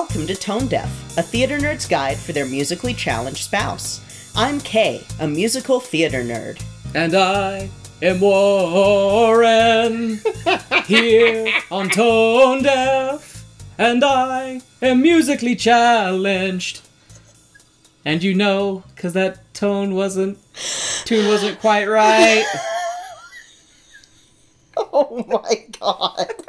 Welcome to Tone Deaf, a theater nerd's guide for their musically challenged spouse. I'm Kay, a musical theater nerd. And I am Warren here on Tone Deaf, and I am musically challenged. And you know, cause that tone wasn't, tune wasn't quite right. Oh my god.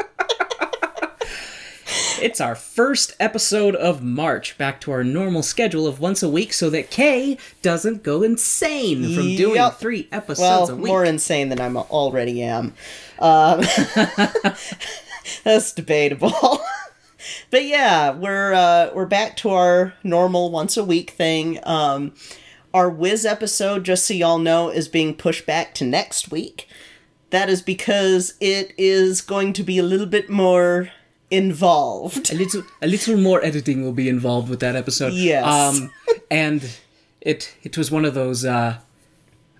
It's our first episode of March, back to our normal schedule of once a week, so that Kay doesn't go insane from doing Yep. three episodes Well, a week. more insane than I already am. Um, that's debatable. but yeah, we're uh, we're back to our normal once a week thing. Um, our Wiz episode, just so y'all know, is being pushed back to next week. That is because it is going to be a little bit more involved. a little a little more editing will be involved with that episode. Yes. Um and it it was one of those uh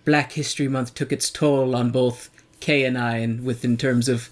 Black History Month took its toll on both Kay and I and with in terms of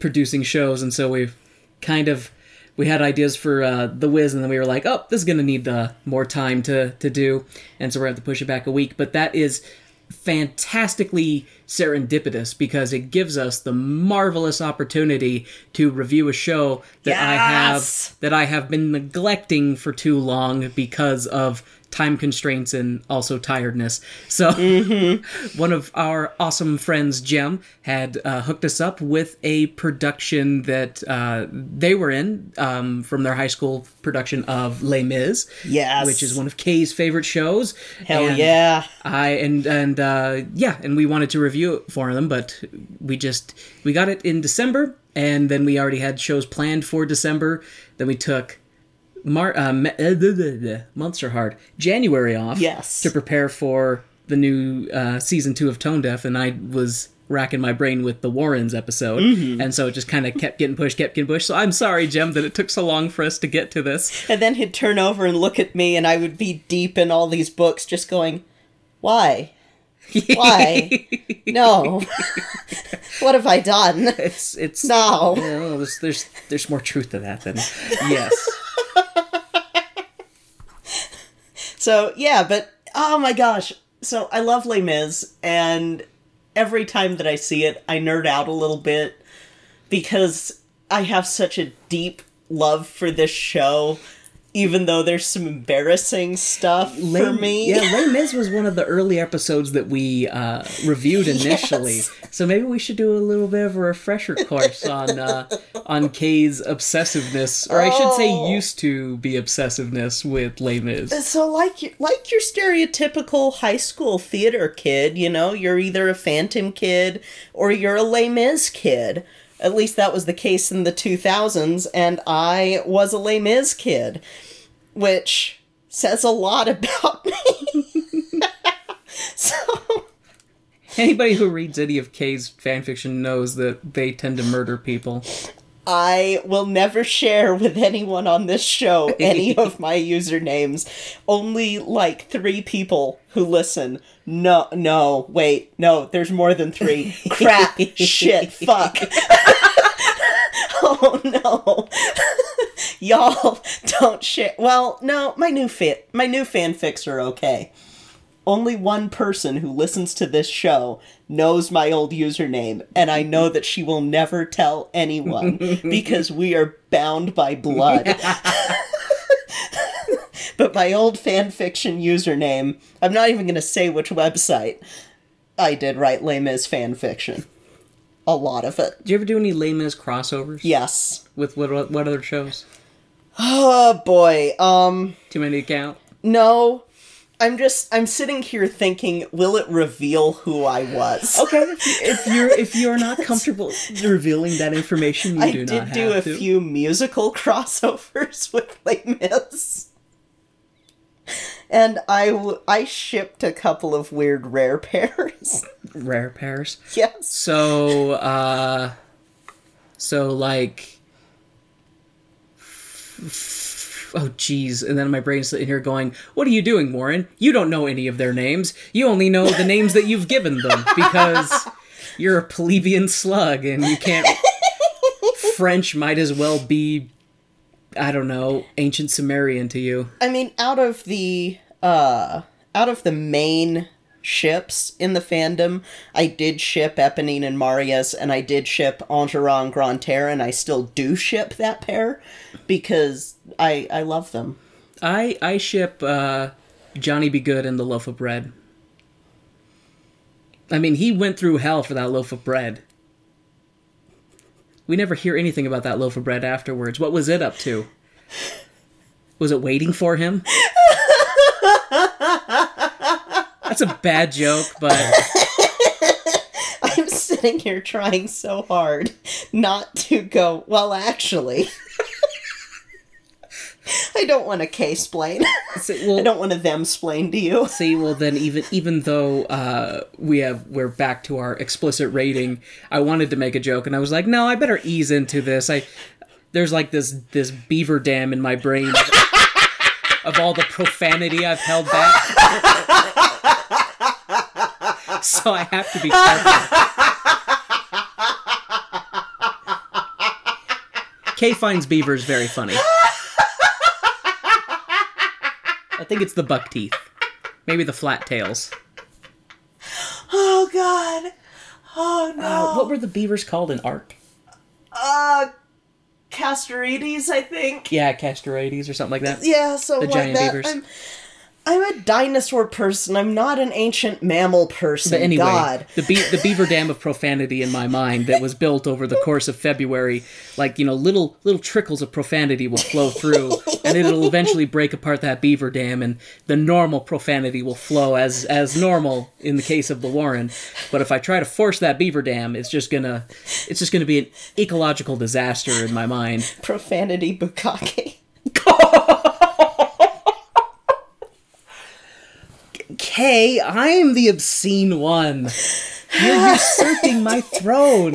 producing shows and so we've kind of we had ideas for uh, the Wiz, and then we were like, "Oh, this is gonna need uh, more time to to do," and so we're gonna have to push it back a week. But that is fantastically serendipitous because it gives us the marvelous opportunity to review a show that I have that I have been neglecting for too long because of time constraints and also tiredness. So one of our awesome friends, Jem, had uh, hooked us up with a production that uh, they were in um, from their high school production of Les Mis, Yes. which is one of Kay's favorite shows. Hell And yeah. I and and uh, yeah, and we wanted to review it for them, but we just we got it in December, and then we already had shows planned for December. Then we took Mar- uh, uh, months are hard January off, Yes. to prepare for the new uh, season two of Tone Deaf, and I was racking my brain with the Warrens episode, and so it just kind of kept getting pushed, kept getting pushed. So I'm sorry, Jem, that it took so long for us to get to this. And then he'd turn over and look at me, and I would be deep in all these books, just going, Why? Why? no. what have I done? It's it's No. No, there's there's there's more truth to that than yes. So, yeah, but oh my gosh. So, I love Les Mis, and every time that I see it, I nerd out a little bit because I have such a deep love for this show, even though there's some embarrassing stuff for me. Yeah, Les Mis was one of the early episodes that we uh, reviewed initially. Yes. So maybe we should do a little bit of a refresher course on uh, on Kay's obsessiveness, or I should say, Oh. used to be obsessiveness with Les Mis. So like your- like your stereotypical high school theater kid, you know, you're either a Phantom kid or you're a Les Mis kid. At least that was the case in the 2000s, and I was a Les Mis kid, which says a lot about me. so Anybody who reads any of Kay's fanfiction knows that they tend to murder people. I will never share with anyone on this show any of my usernames. Only like three people who listen. No, no, wait, no, there's more than three. Crap, shit, fuck. oh no. Y'all don't share. Well, no, my new fit, my new fanfics are okay. Only one person who listens to this show knows my old username, and I know that she will never tell anyone because we are bound by blood. but my old fanfiction username, I'm not even going to say which website I did write Les Mis fanfiction. A lot of it. Did you ever do any Les Mis crossovers? Yes. With what what what other shows? Oh boy. Um. Too many to count. No. I'm just. I'm sitting here thinking, will it reveal who I was? Okay, if, you, if you're if you're not comfortable revealing that information, you do not know. I do did do a to. few musical crossovers with Les Mis. And I, w- I shipped a couple of weird rare pairs. rare pairs. yes. So, uh, so like, oh geez, and then my brain's sitting here going, "What are you doing, Warren? You don't know any of their names. You only know the names that you've given them because you're a plebeian slug and you can't. French might as well be I don't know, ancient Sumerian to you. I mean, out of the uh out of the main ships in the fandom, I did ship Eponine and Marius, and I did ship Enjolras Grantaire, and I still do ship that pair because I I love them. I I ship uh, Johnny Be Good and the loaf of bread. I mean, he went through hell for that loaf of bread. We never hear anything about that loaf of bread afterwards. What was it up to? Was it waiting for him? That's a bad joke, but I'm sitting here trying so hard not to go, well, actually. I don't want to case plain. See, well, I don't want to them splain to you. see, well then even even though uh, we have we're back to our explicit rating, I wanted to make a joke and I was like, no, I better ease into this. I there's like this this beaver dam in my brain of all the profanity I've held back. so I have to be careful. Kay finds beavers very funny. I think it's the buck teeth. Maybe the flat tails. Oh, God. Oh, no. Uh, what were the beavers called in Ark? Uh, Castorides, I think. Yeah, Castorides or something like that. Yeah, so The like giant that. beavers. I'm, I'm a dinosaur person. I'm not an ancient mammal person. But anyway, God. the be- the beaver dam of profanity in my mind that was built over the course of February, like you know, little little trickles of profanity will flow through, and it'll eventually break apart that beaver dam, and the normal profanity will flow as as normal in the case of the Warren. But if I try to force that beaver dam, it's just gonna it's just gonna be an ecological disaster in my mind. Profanity bukkake. Kay, I'm the obscene one. You're usurping my throne.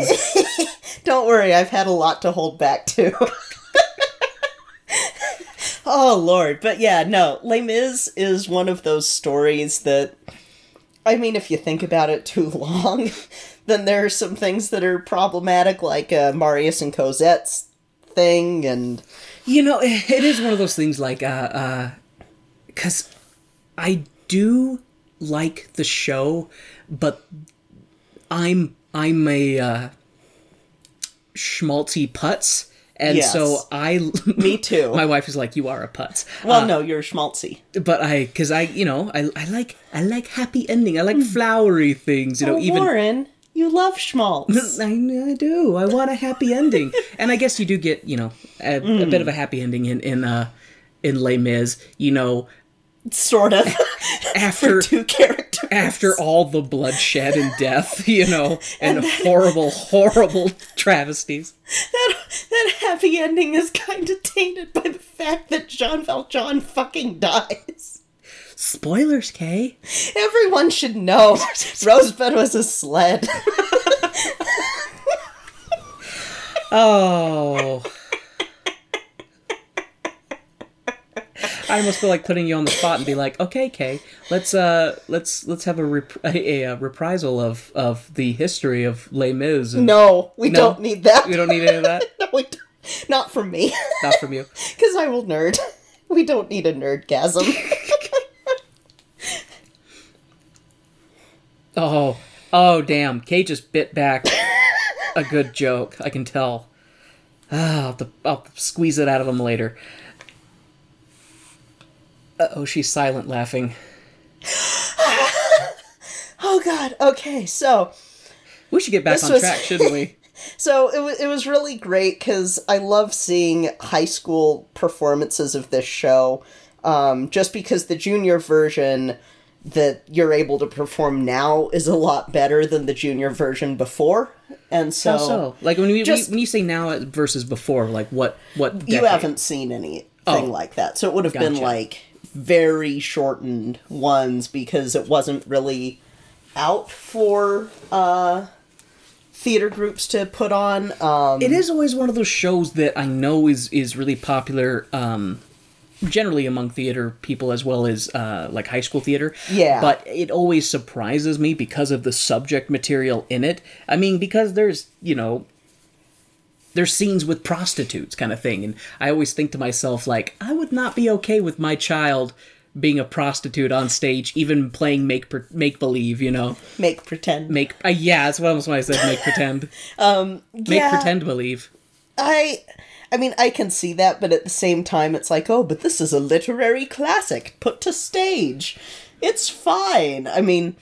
Don't worry, I've had a lot to hold back too. oh lord, but yeah, no, Les Mis is one of those stories that I mean, if you think about it too long, then there are some things that are problematic, like uh, Marius and Cosette's thing, and You know, it is one of those things like, uh, uh, cause I do like the show, but I'm, I'm a, uh, schmaltzy putz. And Yes. so I, me too. my wife is like, you are a putz. well, Uh, no, you're schmaltzy. but I, cause I, you know, I, I like, I like happy ending. I like flowery things, you know, oh, even. Warren, you love schmaltz. I, I do. I want a happy ending, and I guess you do get you know a, a bit of a happy ending in in uh in Les Mis. You know, sort of. after two characters. after all the bloodshed and death, you know, and horrible horrible travesties. that, that happy ending is kind of tainted by the fact that Jean Valjean fucking dies. Spoilers, Kay. Everyone should know Rosebud was a sled. Oh. I almost feel like putting you on the spot and be like, okay, Kay, let's uh, let's let's have a, rep- a, a reprisal of of the history of Les Mis. And No, we No. don't need that. we don't need any of that. no, we don't. Not from me, Not from you. because I will nerd. We don't need a nerdgasm. Oh, oh, damn! Kay just bit back a good joke. I can tell. Ah, I'll, to, I'll squeeze it out of him later. Uh oh, she's silent laughing. oh God. Okay, so We should get back on was- track, shouldn't we? So it was it was really great because I love seeing high school performances of this show. Um, just because the junior version that you're able to perform now is a lot better than the junior version before, and so, so? Like when you Just- when you say now versus before, like what what you haven't seen anything Oh. like that. So it would have been like very shortened ones because it wasn't really out for uh, theater groups to put on. Um, It is always one of those shows that I know is is really popular. Um, generally among theater people as well as uh, like high school theater. Yeah. But it always surprises me because of the subject material in it. I mean, because there's you know. There's scenes with prostitutes kind of thing and i always think to myself like i would not be okay with my child being a prostitute on stage even playing make make believe you know Make pretend. make uh, yeah that's what I i said make pretend um, make yeah, pretend believe I, I mean, I can see that, but at the same time, it's like, oh, but this is a literary classic put to stage. It's fine. I mean,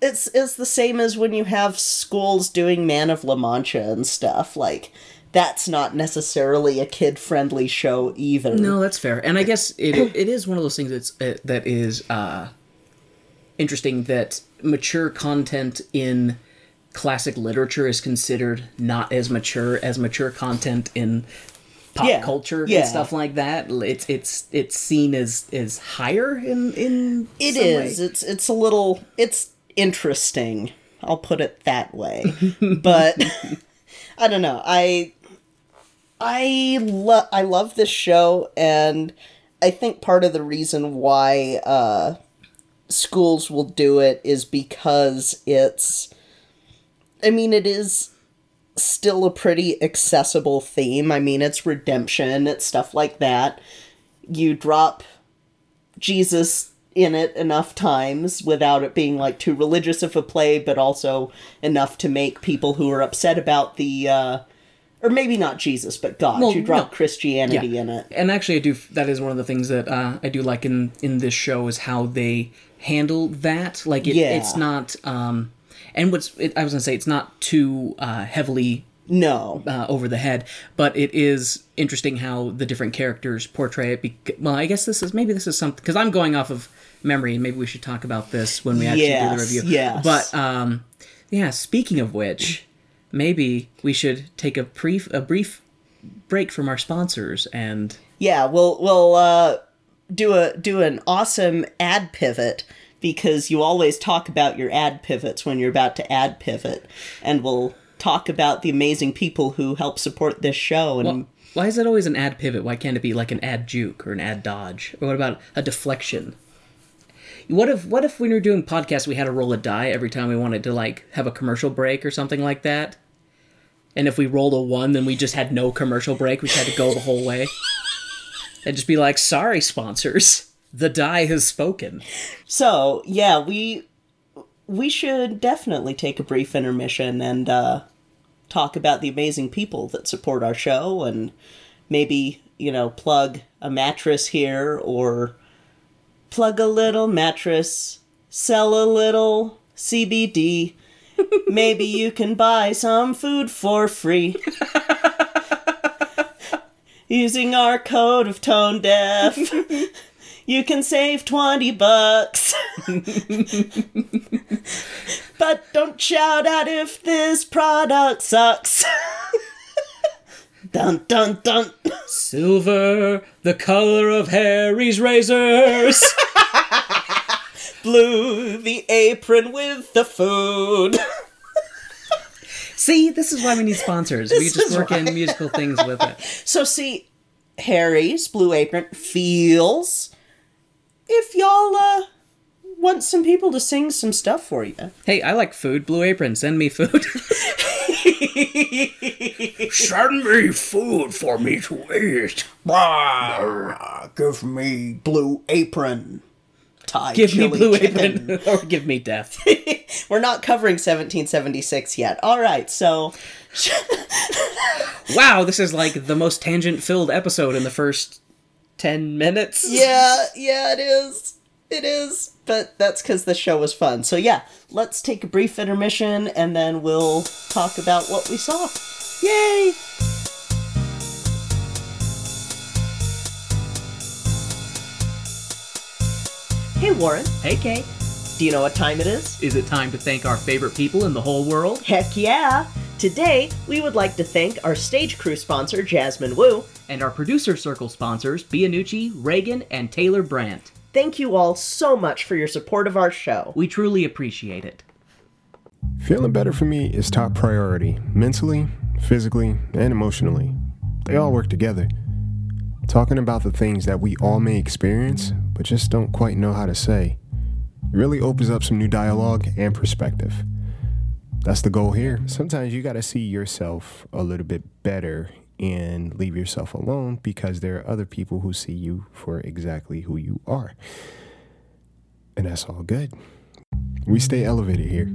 it's it's the same as when you have schools doing Man of La Mancha and stuff. Like, that's not necessarily a kid friendly show either. No, that's fair. And I guess it it is one of those things that's uh, that is uh, interesting that mature content in classic literature is considered not as mature as mature content in pop Yeah, culture yeah. and stuff like that. It's it's it's seen as as higher in in It is. way. It's it's a little it's interesting. I'll put it that way. but I don't know. I I love I love this show and I think part of the reason why uh schools will do it is because it's I mean it is still a pretty accessible theme. I mean it's redemption, it's stuff like that. You drop Jesus in it enough times without it being like too religious of a play, but also enough to make people who are upset about the uh or maybe not Jesus, but God. Well, you drop no. Christianity Yeah. in it. And actually, I do. That is one of the things that uh, I do like in in this show is how they handle that. Like it, Yeah. it's not. Um, and what's it, I was gonna say, it's not too uh, heavily No. uh, over the head, but it is interesting how the different characters portray it. Bec- well, I guess this is maybe this is something because I'm going off of memory, and maybe we should talk about this when we actually do the review. yes. But um, yeah, speaking of which, maybe we should take a brief a brief break from our sponsors and Yeah, we'll we'll uh do a do an awesome ad pivot because you always talk about your ad pivots when you're about to ad pivot and we'll talk about the amazing people who help support this show and Why is it always an ad pivot? Why can't it be like an ad juke or an ad dodge? Or what about a deflection? What if what if when we were doing podcasts we had to roll a die every time we wanted to like have a commercial break or something like that? And if we rolled a one, then we just had no commercial break. We had to go the whole way. And just be like, sorry, sponsors. The die has spoken. So, yeah, we we should definitely take a brief intermission and uh, talk about the amazing people that support our show and maybe, you know, plug a mattress here or plug a little mattress, sell a little CBD. maybe you can buy some food for free. Using our code of tone deaf. You can save 20 bucks. but don't shout out if this product sucks. Dun dun dun. Silver, the color of Harry's razors. Blue, the apron with the food. See, this is why we need sponsors. we just is work in musical things with it. So, see, Harry's Blue Apron feels if y'all uh, want some people to sing some stuff for you. Hey, I like food. Blue Apron, send me food. Send me food for me to eat. Give me Blue Apron. Thai give me Blue chicken. Apron or give me death. We're not covering 1776 yet. All right, so wow, this is like the most tangent filled episode in the first 10 minutes. yeah, yeah, it is. It is. But that's because the show was fun. So yeah, let's take a brief intermission and then we'll talk about what we saw. Yay! Hey Warren, Hey, Kay. do you know what time it is? Is it time to thank our favorite people in the whole world? Heck yeah! Today, we would like to thank our stage crew sponsor, Jasmine Wu. And our producer circle sponsors, Bianucci, Reagan, and Taylor Brandt. Thank you all so much for your support of our show. We truly appreciate it. Feeling better for me is top priority, mentally, physically, and emotionally. They all work together. Talking about the things that we all may experience, but just don't quite know how to say, it really opens up some new dialogue and perspective. That's the goal here. Sometimes you got to see yourself a little bit better and leave yourself alone because there are other people who see you for exactly who you are. And that's all good. We stay elevated here.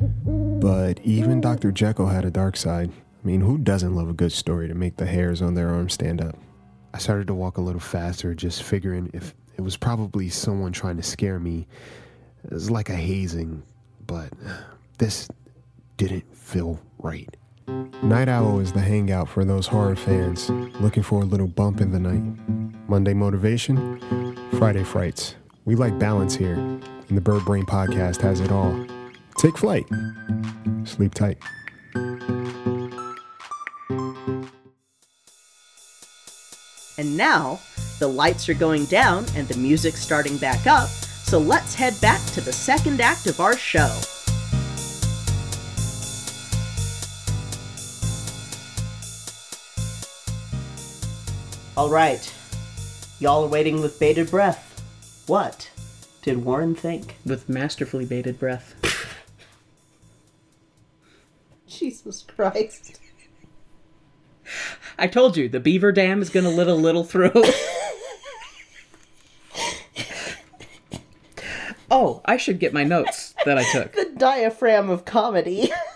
But even Dr. Jekyll had a dark side. I mean, who doesn't love a good story to make the hairs on their arm stand up? I started to walk a little faster, just figuring if it was probably someone trying to scare me. It was like a hazing, but this didn't feel right. Night Owl is the hangout for those horror fans looking for a little bump in the night. Monday motivation, Friday frights. We like balance here, and the Bird Brain podcast has it all. Take flight. Sleep tight. And now, the lights are going down and the music's starting back up, so let's head back to the second act of our show. All right. Y'all are waiting with bated breath. What did Warren think? With masterfully bated breath. Jesus Christ. I told you, the beaver dam is gonna let a little through. oh, I should get my notes that I took. The diaphragm of comedy.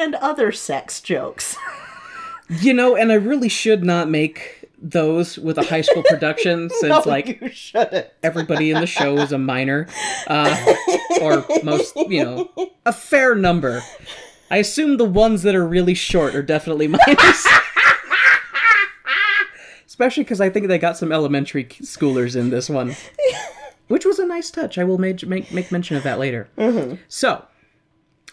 and other sex jokes. You know, and I really should not make those with a high school production since No, like everybody in the show is a minor uh, or most you know a fair number. I assume the ones that are really short are definitely minors. Especially because i think they got some elementary schoolers in this one. Which was a nice touch. I will make make, make mention of that later. So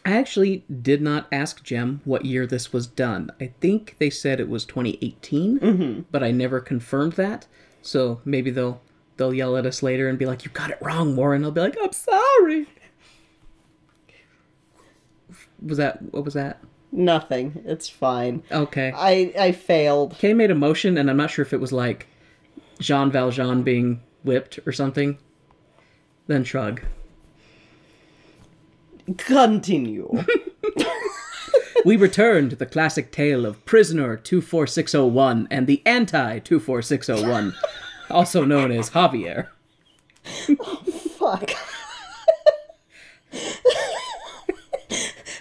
I actually did not ask Jem what year this was done. I think they said it was 2018, mm-hmm. but I never confirmed that. So maybe they'll they'll yell at us later and be like, "You got it wrong, Warren." I'll be like, "I'm sorry." Was that what was that? Nothing. It's fine. Okay. I I failed. Kay made a motion, and I'm not sure if it was like Jean Valjean being whipped or something. Then shrug. Continue. we return to the classic tale of Prisoner 24601 and the Anti 24601, also known as Javier. Oh, Fuck.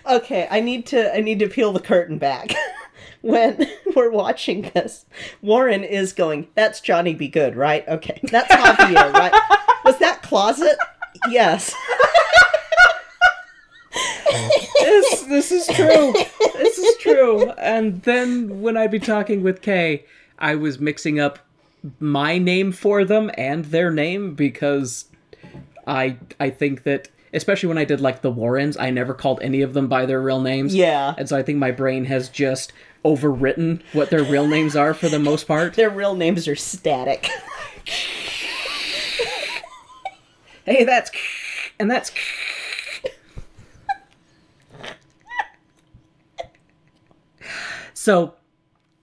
okay, I need to I need to peel the curtain back. when we're watching this, Warren is going, "That's Johnny Be Good, right? Okay, that's Javier, right? Was that closet? Yes." This this is true. This is true. And then when I'd be talking with Kay, I was mixing up my name for them and their name because I I think that especially when I did like the Warrens, I never called any of them by their real names. Yeah. And so I think my brain has just overwritten what their real names are for the most part. Their real names are static. Hey, that's and that's So,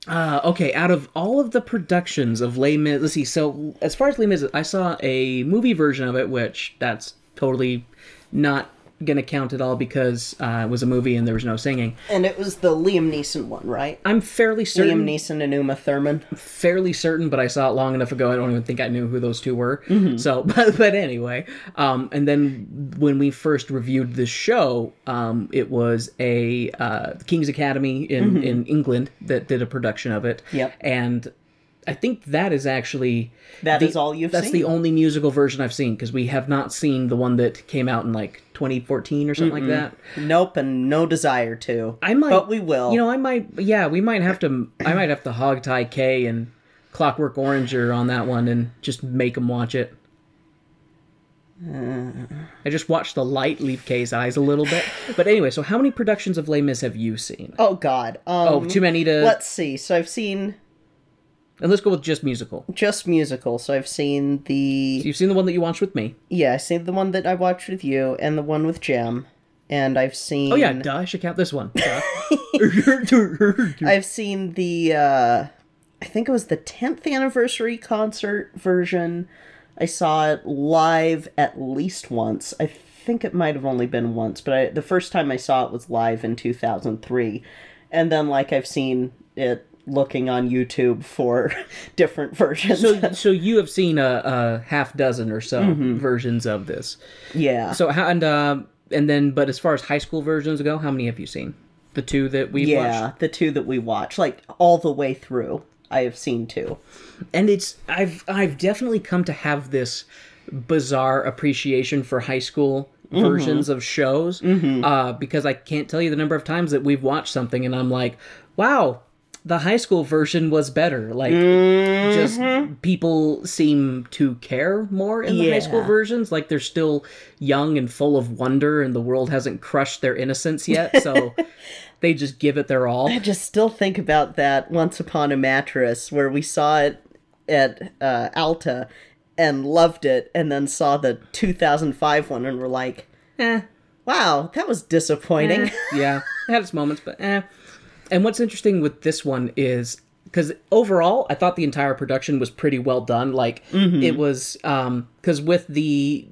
uh, okay, out of all of the productions of Les Mis, let's see. So, as far as Les Mis, I saw a movie version of it, which that's totally not gonna count at all because uh, it was a movie and there was no singing. and it was the Liam Neeson one, right? I'm fairly certain, Liam Neeson and Uma Thurman. fairly certain, but I saw it long enough ago. I don't even think I knew who those two were. So, but, but anyway, um, and then when we first reviewed this show, um, it was a uh, King's Academy in in England that did a production of it. Yep. and. I think that is actually That the- is all you've That's seen. the only musical version I've seen because we have not seen the one that came out in like 2014 or something like that. Nope, and no desire to. I might, But we will. You know, I might. Yeah, we might have to. I might have to hog tie Kay and Clockwork Oranger on that one and just make them watch it. I just watched the light leave Kay's eyes a little bit. But anyway, so how many productions of Les Mis have you seen? Oh God. Um, Oh, too many to. Let's see. So I've seen And let's go with just musical. just musical. So I've seen the You've seen the one that you watched with me. yeah, I've seen the one that I watched with you, and the one with Jem, and I've seen. Oh yeah, duh, I should count this one. I've seen the. uh I think it was the 10th anniversary concert version I saw it live at least once. I think it might have only been once, but I, the first time I saw it was live in 2003. And then, like, I've seen it looking on YouTube for different versions. So, so you have seen a, a half dozen or so versions of this. yeah. So how and uh, and then, but as far as high school versions go, how many have you seen? The two that we yeah, watched. the two that we watch, like all the way through, I have seen two. and it's I've I've definitely come to have this bizarre appreciation for high school versions of shows uh, because I can't tell you the number of times that we've watched something and I'm like, wow, the high school version was better. Like, just people seem to care more in the high school versions. Like they're still young and full of wonder, and the world hasn't crushed their innocence yet. So they just give it their all. I just still think about that Once Upon a Mattress where we saw it at uh, Alta and loved it, and then saw the 2005 one and were like, Eh. wow, that was disappointing. yeah, it had its moments, but eh. And what's interesting with this one is because overall, I thought the entire production was pretty well done. Like it was, because with the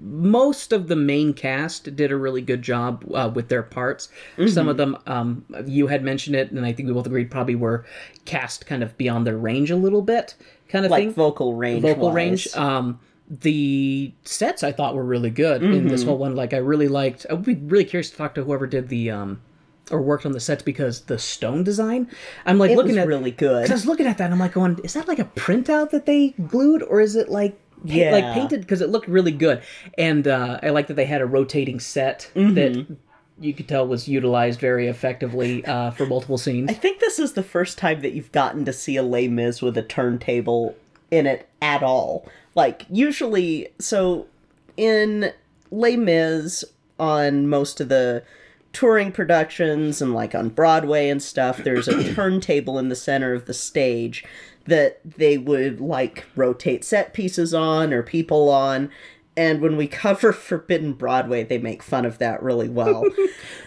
most of the main cast did a really good job uh, with their parts. Some of them, um, you had mentioned it, and I think we both agreed probably were cast kind of beyond their range a little bit, kind of like thing vocal range. vocal wise. range. Um, the sets I thought were really good in this whole one. Like I really liked. I would be really curious to talk to whoever did the um or worked on the sets because the stone design. I'm like it looking at really 'cause good. I was looking at that. and I'm like going, is that like a printout that they glued or is it like? Yeah. like painted because it looked really good, and uh, I like that they had a rotating set that you could tell was utilized very effectively uh, for multiple scenes. I think this is the first time that you've gotten to see a Les Mis with a turntable in it at all. Like, usually, so in Les Mis, on most of the touring productions and like on Broadway and stuff, there's a turntable in the center of the stage that they would like rotate set pieces on or people on. And when we cover Forbidden Broadway, they make fun of that really well.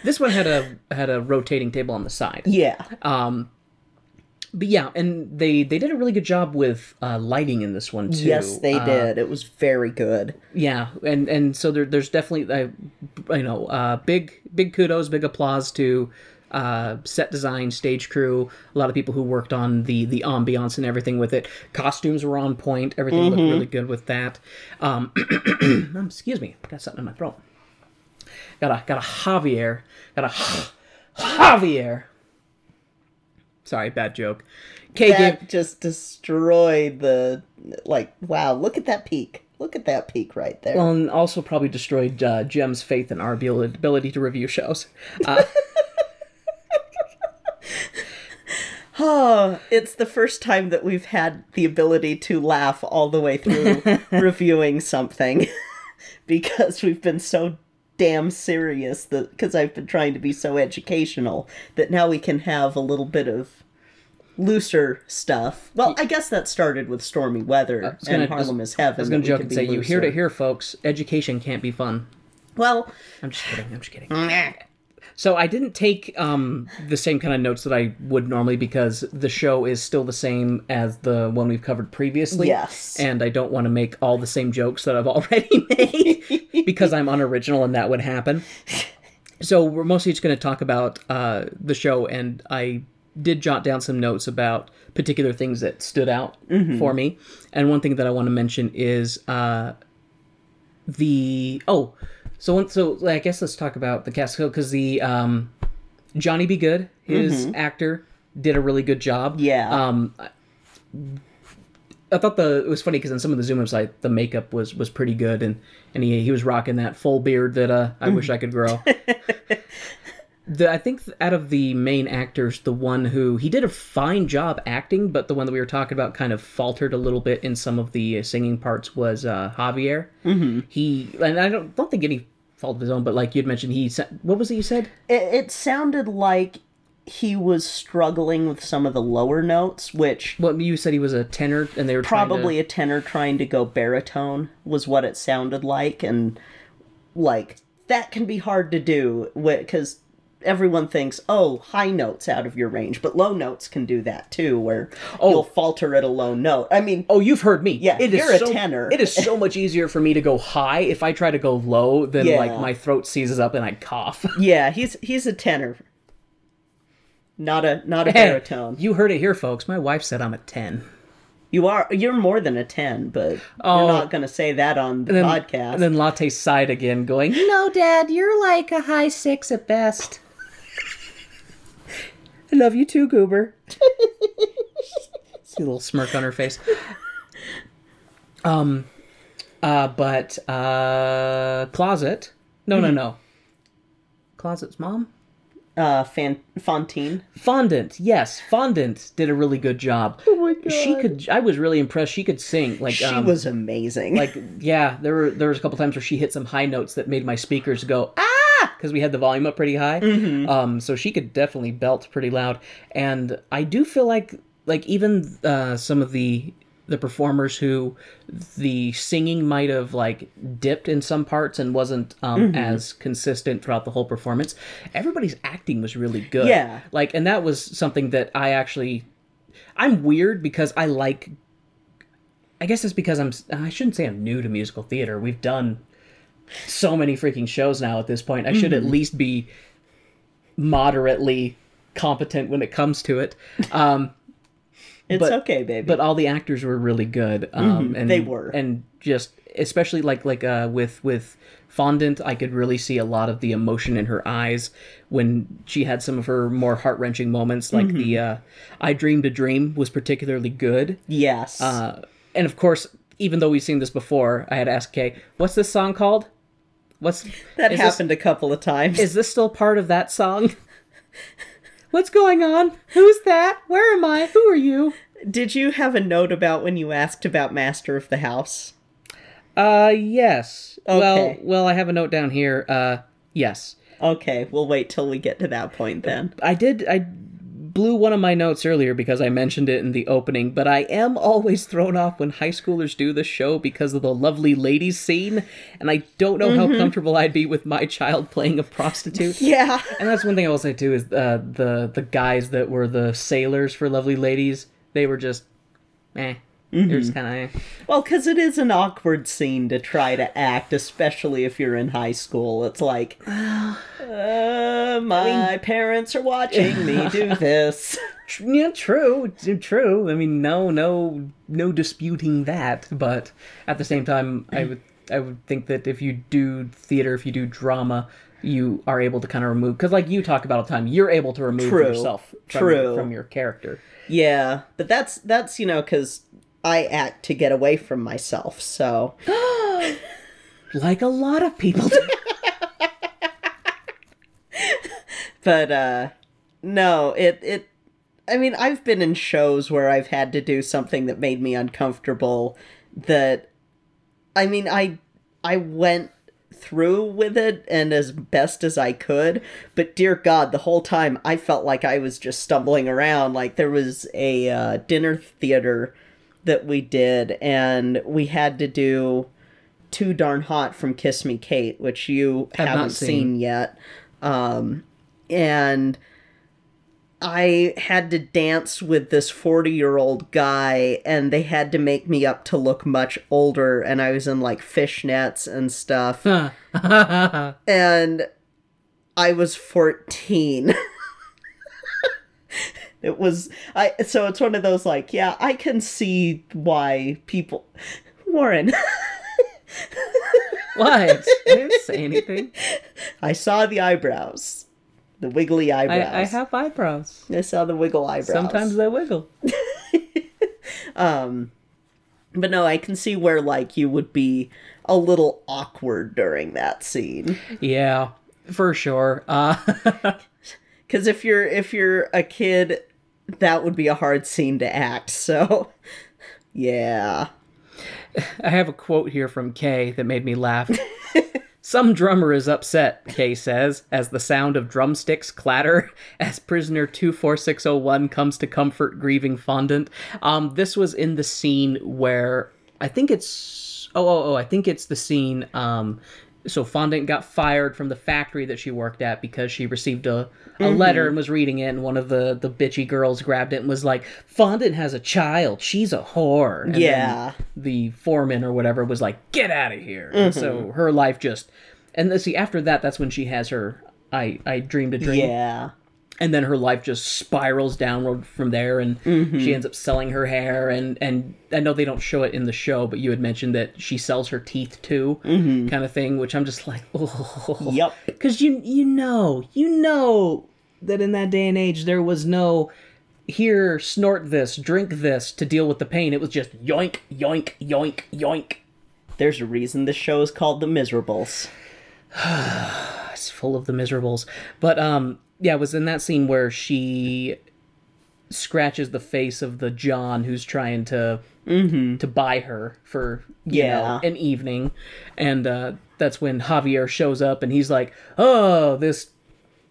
This one had a had a rotating table on the side. yeah. Um, but yeah, and they they did a really good job with uh, lighting in this one too. Yes, they Uh, did. It was very good. Yeah, and and so there, there's definitely uh, you know uh, big big kudos, big applause to uh, set design, stage crew, a lot of people who worked on the the ambiance and everything with it. Costumes were on point. Everything looked really good with that. Um, um, excuse me, got something in my throat. Got a got a Javier. Got a Javier. Sorry, bad joke. Gave that just destroyed the like wow look at that peak look at that peak right there Well, and also probably destroyed uh, Jem's faith in our ability to review shows. Uh, oh it's the first time that we've had the ability to laugh all the way through reviewing something because we've been so damn serious that because i've been trying to be so educational that now we can have a little bit of looser stuff well i guess that started with stormy weather gonna- and harlem is heaven I was going to joke and say, you hear to hear, folks, education can't be fun. well I'm just kidding. I'm just kidding. So I didn't take um, the same kind of notes that I would normally because the show is still the same as the one we've covered previously. Yes. And I don't want to make all the same jokes that I've already made because I'm unoriginal and that would happen. So we're mostly just going to talk about uh, the show, and I did jot down some notes about particular things that stood out for me. And one thing that I want to mention is uh, the oh, so one, so I guess let's talk about the cast because the um, Johnny Be Good, his actor, did a really good job. Yeah. Um, I- I thought the it was funny because in some of the Zoom ups, like the makeup was was pretty good, and and he he was rocking that full beard that uh I wish I could grow. the I think out of the main actors, the one who he did a fine job acting, but the one that we were talking about kind of faltered a little bit in some of the uh, singing parts was uh, Javier. Mm-hmm. He and I don't don't think any fault of his own, but like you'd mentioned, he what was it you said? it, it sounded like he was struggling with some of the lower notes, which Well, you said he was a tenor, and they were trying to- probably a tenor trying to go baritone was what it sounded like, and like that can be hard to do because everyone thinks, oh, high notes out of your range, but low notes can do that too, where Oh. you'll falter at a low note. I mean, Oh, you've heard me. Yeah, it is you're a so, tenor. It is so much easier for me to go high if I try to go low. Then Yeah. like my throat seizes up and I cough. yeah, he's he's a tenor, not a not a Hey, baritone. you heard it here, folks. My wife said I'm a ten. You are you're more than a ten, but Oh. you're not going to say that on the And then, podcast. and then Latte sighed again, going, "No, Dad, you're like a high six at best." Love you too, Goober. See a little smirk on her face. Um, uh, but uh, closet. No, Mm-hmm. no, no. Closet's mom. uh, Fan- Fontaine. Fondant, yes, Fondant did a really good job. Oh my god, She could. I was really impressed. She could sing. Like She um, was amazing. like yeah. There were there was a couple times where she hit some high notes that made my speakers go ah because we had the volume up pretty high. Um, so she could definitely belt pretty loud. And I do feel like like even uh, some of the the performers who the singing might have like dipped in some parts and wasn't um, as consistent throughout the whole performance. Everybody's acting was really good. Yeah. Like, and that was something that I actually, I'm weird because I like. I guess it's because I'm. I shouldn't say I'm new to musical theater. We've done so many freaking shows now at this point. I should at least be moderately competent when it comes to it. Um, it's but- okay, baby. but all the actors were really good um and they were. and just especially like like uh with with fondant i could really see a lot of the emotion in her eyes when she had some of her more heart-wrenching moments like the uh i dreamed a dream was particularly good yes, uh and of course even though we've seen this before i had asked kay what's this song called what's that is this- happened a couple of times. is this still part of that song what's going on who's that where am i who are you Did you have a note about when you asked about Master of the House? Uh, yes. Well, well, I have a note down here. Uh, yes. Okay, we'll wait till we get to that point then. I did. I blew one of my notes earlier because I mentioned it in the opening, but I am always thrown off when high schoolers do this show because of the lovely ladies scene, and I don't know how comfortable I'd be with my child playing a prostitute. Yeah. And that's one thing I will say too is uh, the the guys that were the sailors for Lovely Ladies, they were just, eh. They're just kind of. Well, because it is an awkward scene to try to act, especially if you're in high school. It's like, uh, my parents are watching me do this. Yeah, true, true. I mean, no, no, no disputing that. But at the same time, I would, I would think that if you do theater, if you do drama, you are able to kind of remove because, like you talk about all the time, you're able to remove True, yourself from, true. from your character. Yeah, but that's that's you know because I act to get away from myself. So Like a lot of people. do. but uh no it it i mean i've been in shows where i've had to do something that made me uncomfortable that i mean i i went through with it and as best as i could but dear god the whole time i felt like i was just stumbling around like there was a uh, dinner theater that we did and we had to do too darn hot from kiss me kate which you Have not haven't seen. seen yet um and I had to dance with this 40 year old guy, and they had to make me up to look much older, and I was in like fishnets and stuff, and I was 14. it was I so it's one of those like yeah I can see why people Warren what? I didn't say anything. I saw the eyebrows the wiggly eyebrows I, I have eyebrows. I saw the wiggle eyebrows Sometimes they wiggle. Um but no, I can see where like you would be a little awkward during that scene. Yeah, for sure. Uh, Cuz if you're if you're a kid, that would be a hard scene to act. So, yeah. I have a quote here from Kay that made me laugh. Some drummer is upset, Kay says, as the sound of drumsticks clatter as prisoner 24601 comes to comfort grieving fondant. Um, this was in the scene where I think it's oh oh oh I think it's the scene um so fondant got fired from the factory that she worked at because she received a, a mm-hmm. letter and was reading it and one of the the bitchy girls grabbed it and was like fondant has a child. She's a whore. And Yeah. the foreman or whatever was like get out of here. And so mm-hmm. her life just and see after that that's when she has her i i dreamed a dream. Yeah. And then her life just spirals downward from there and she ends up selling her hair and and i know they don't show it in the show but you had mentioned that she sells her teeth too kind of thing which i'm just like oh Yep. because you you know you know that in that day and age there was no here snort this drink this to deal with the pain it was just yoink yoink yoink yoink There's a reason this show is called The Miserables. it's full of the miserables. But um yeah, it was in that scene where she scratches the face of the John who's trying to to buy her for you Yeah. know an evening. And uh that's when Javier shows up and he's like, "Oh, this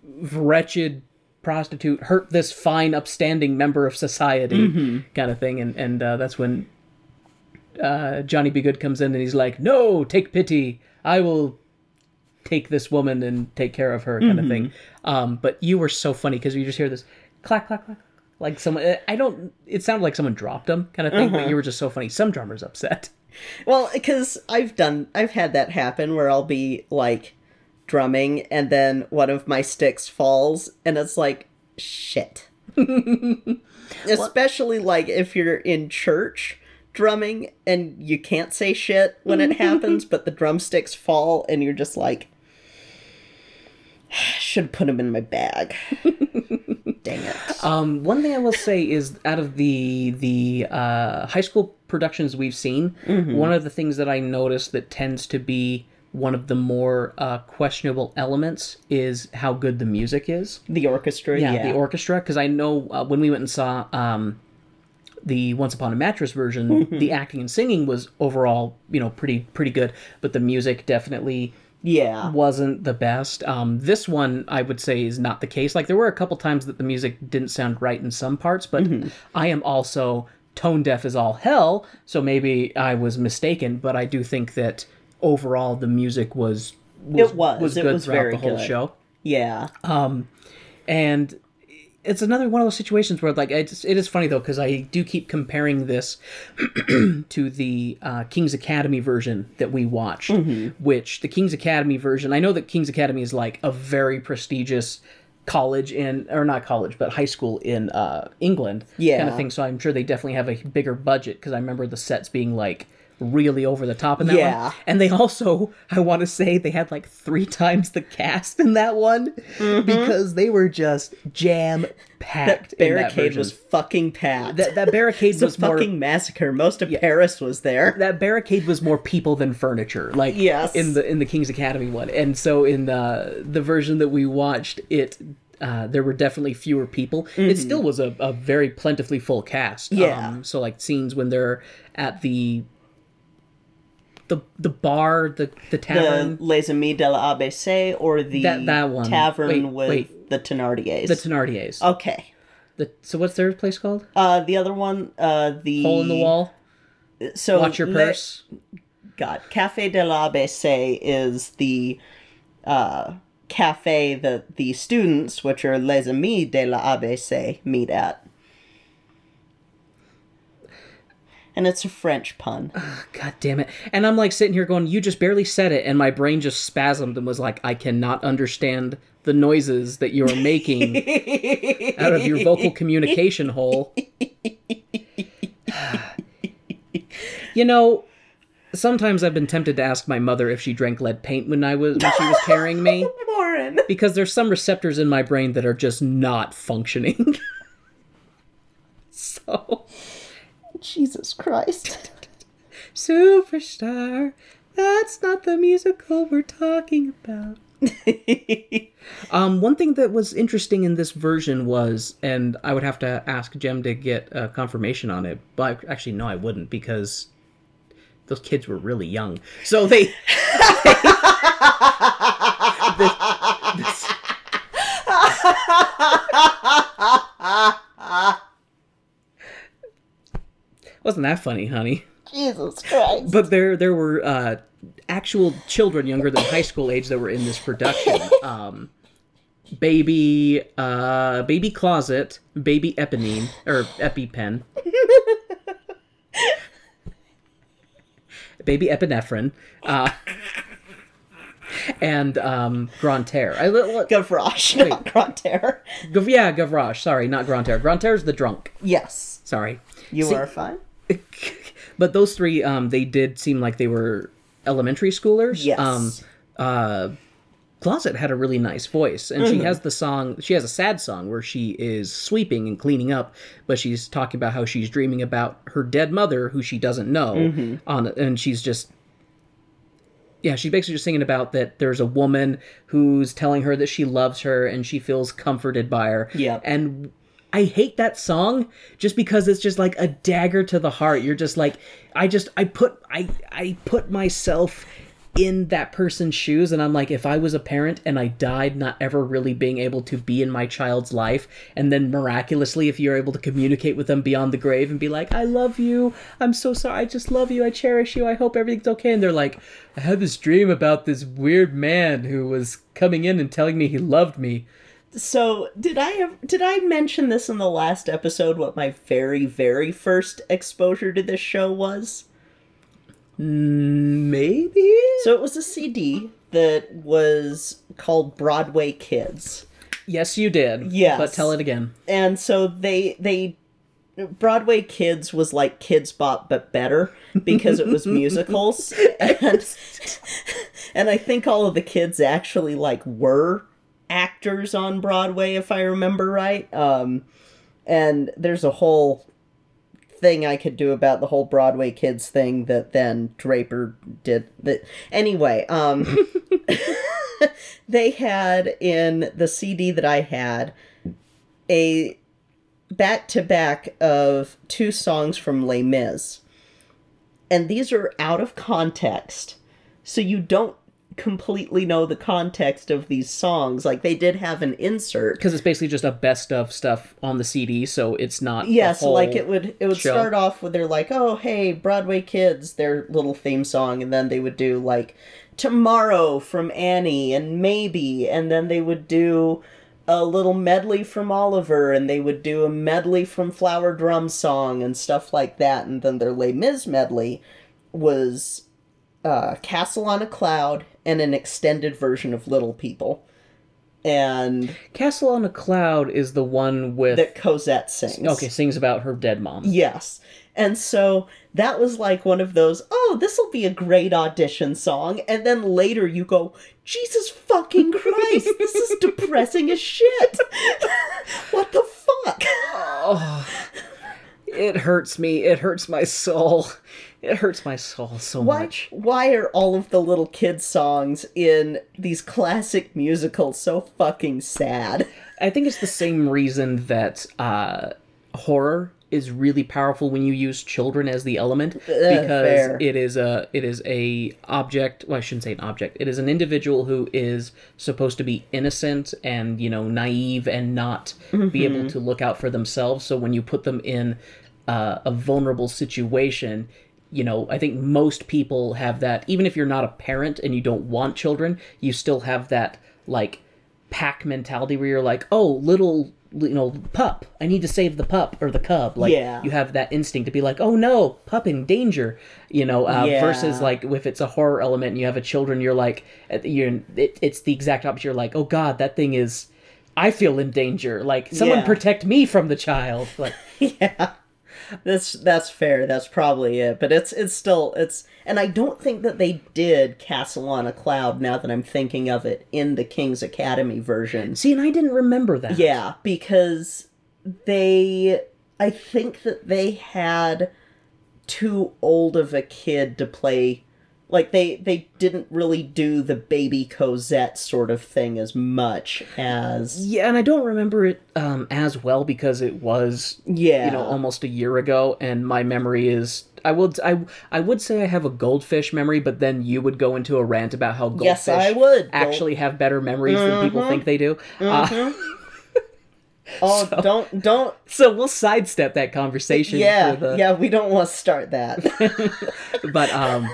wretched prostitute hurt this fine upstanding member of society kind of thing and and uh, that's when uh, Johnny Be Good comes in and he's like, "No, take pity. I will take this woman and take care of her," kind of mm-hmm. thing. Um, but you were so funny because you just hear this clack clack clack, like someone. Eh, I don't. It sounded like someone dropped them, kind of thing. But uh-huh. you were just so funny. Some drummers upset. Well, because I've done, I've had that happen where I'll be like drumming and then one of my sticks falls and it's like, shit. Especially like if you're in church drumming and you can't say shit when it happens, but the drumsticks fall and you're just like, should put them in my bag. Dang it. Um, one thing I will say is, out of the the uh, high school productions we've seen, one of the things that I noticed that tends to be one of the more uh, questionable elements is how good the music is. the orchestra, yeah, yeah. the orchestra because i know uh, when we went and saw um, the once upon a mattress version the acting and singing was overall you know pretty pretty good but the music definitely yeah. wasn't the best um, this one i would say is not the case like there were a couple times that the music didn't sound right in some parts but i am also tone deaf as all hell so maybe i was mistaken but i do think that overall the music was It was. It good was throughout very the whole good. show Yeah. Um, and it's another one of those situations where like it's, it is funny though because i do keep comparing this to the uh, king's academy version that we watched which the king's academy version i know that king's academy is like a very prestigious college in or not college but high school in uh, england kind of thing so i'm sure they definitely have a bigger budget because i remember the sets being like really over the top in that Yeah. one and they also i want to say they had like three times the cast in that one because they were just jam packed that Barricade version. was fucking packed. that, that barricade was more fucking massacre. Most of Paris was there. that barricade was more people than furniture like Yes. in the in the king's academy one and so in the the version that we watched it uh, there were definitely fewer people. It still was a, a very plentifully full cast. Mm-hmm. Yeah. Um, so like scenes when they're at the the the bar, the the tavern, the Les Amis de la ABC or the That- that one. tavern Wait, with wait. the Thenardiers. the Thenardiers. okay. The, so what's their place called? Uh, the other one, uh, the Hole in the wall. So Watch your Le- purse. God, Cafe de la ABC is the uh, cafe that the students, which are Les Amis de la ABC, meet at. And it's a French pun. God damn it. And I'm like sitting here going, you just barely said it. And my brain just spasmed and was like, I cannot understand the noises that you're making out of your vocal communication hole. you know, sometimes I've been tempted to ask my mother if she drank lead paint when I was when she was carrying me. Warren. Because there's some receptors in my brain that are just not functioning. so Jesus Christ. Superstar. That's not the musical we're talking about. um, one thing that was interesting in this version was, and I would have to ask Jem to get uh, confirmation on it, but actually, no, I wouldn't because those kids were really young. So they. this- this- wasn't that funny, honey? Jesus Christ. but there there were uh, actual children younger than high school age that were in this production. Um, baby, uh, baby closet, baby Eponine or EpiPen, baby epinephrine, uh, and um, Grantaire. I, li- Gavroche, not Grantaire. Gav- yeah, Gavroche. Sorry, not Grantaire. Grantaire's the drunk. Yes, Sorry. you See- are fine. but those three um they did seem like they were elementary schoolers Yes. um uh closet had a really nice voice and she has the song she has a sad song where she is sweeping and cleaning up but she's talking about how she's dreaming about her dead mother who she doesn't know on and she's just yeah, she's basically just singing about that there's a woman who's telling her that she loves her and she feels comforted by her. Yep. And I hate that song just because it's just like a dagger to the heart. You're just like I just I put I I put myself in that person's shoes and I'm like if I was a parent and I died not ever really being able to be in my child's life and then miraculously if you're able to communicate with them beyond the grave and be like I love you. I'm so sorry. I just love you. I cherish you. I hope everything's okay. And they're like I had this dream about this weird man who was coming in and telling me he loved me So did I ev- did I mention this in the last episode? What my very very first exposure to this show was? Mm, maybe So it was a CD that was called Broadway Kids. yes you did Yes. but tell it again and so they they Broadway Kids was like Kidz Bop but better because it was musicals and and I think all of the kids actually like were actors on Broadway if I remember right um and there's a whole thing I could do about the whole Broadway Kids thing that then Draper did that anyway um they had in the CD that I had a back to back of two songs from Les Mis. And these are out of context. So you don't completely know the context of these songs. Like they did have an insert. because it's basically just a best of stuff on the CD, so it's not. Yes, like it would it would show. start off with they're like, "Oh, hey, Broadway Kids," their little theme song, and then they would do like "Tomorrow" from Annie and "Maybe," and then they would do a little medley from Oliver, and they would do a medley from Flower Drum Song and stuff like that, and then their Les Mis medley was uh, "Castle on a Cloud" and an extended version of "Little People," and Castle on a Cloud is the one with that Cosette sings. okay sings about her dead mom. Yes. And so that was like one of those, oh, this will be a great audition song. And then later you go, Jesus fucking Christ, this is depressing as shit. what the fuck? oh, It hurts me. It hurts my soul. It hurts my soul so Why, much. why are all of the little kid songs in these classic musicals so fucking sad? I think it's the same reason that uh, horror is really powerful when you use children as the element because fair. it is a it is a object well I shouldn't say an object it is an individual who is supposed to be innocent and you know naive and not be able to look out for themselves so when you put them in uh, a vulnerable situation you know i think most people have that even if you're not a parent and you don't want children you still have that like pack mentality where you're like oh little you know pup i need to save the pup or the cub like Yeah. you have that instinct to be like oh no pup in danger you know uh, Yeah. versus like if it's a horror element and you have a children you're like you're it, it's the exact opposite you're like oh god that thing is i feel in danger like someone Yeah. protect me from the child like yeah that's that's fair. That's probably it. But it's it's still it's and i don't think that they did castle on a cloud now that i'm thinking of it in the king's academy version. See and i didn't remember that. Yeah because they i think that they had too old of a kid to play like they they didn't really do the baby cosette sort of thing as much as Yeah, and I don't remember it um, as well because it was yeah you know almost a year ago, and my memory is. I would I I would say I have a goldfish memory, but then you would go into a rant about how goldfish Yes, I would. actually have better memories than people think they do. Uh, Oh, don't don't. So we'll sidestep that conversation. Yeah, for the, yeah. We don't want to start that. But um,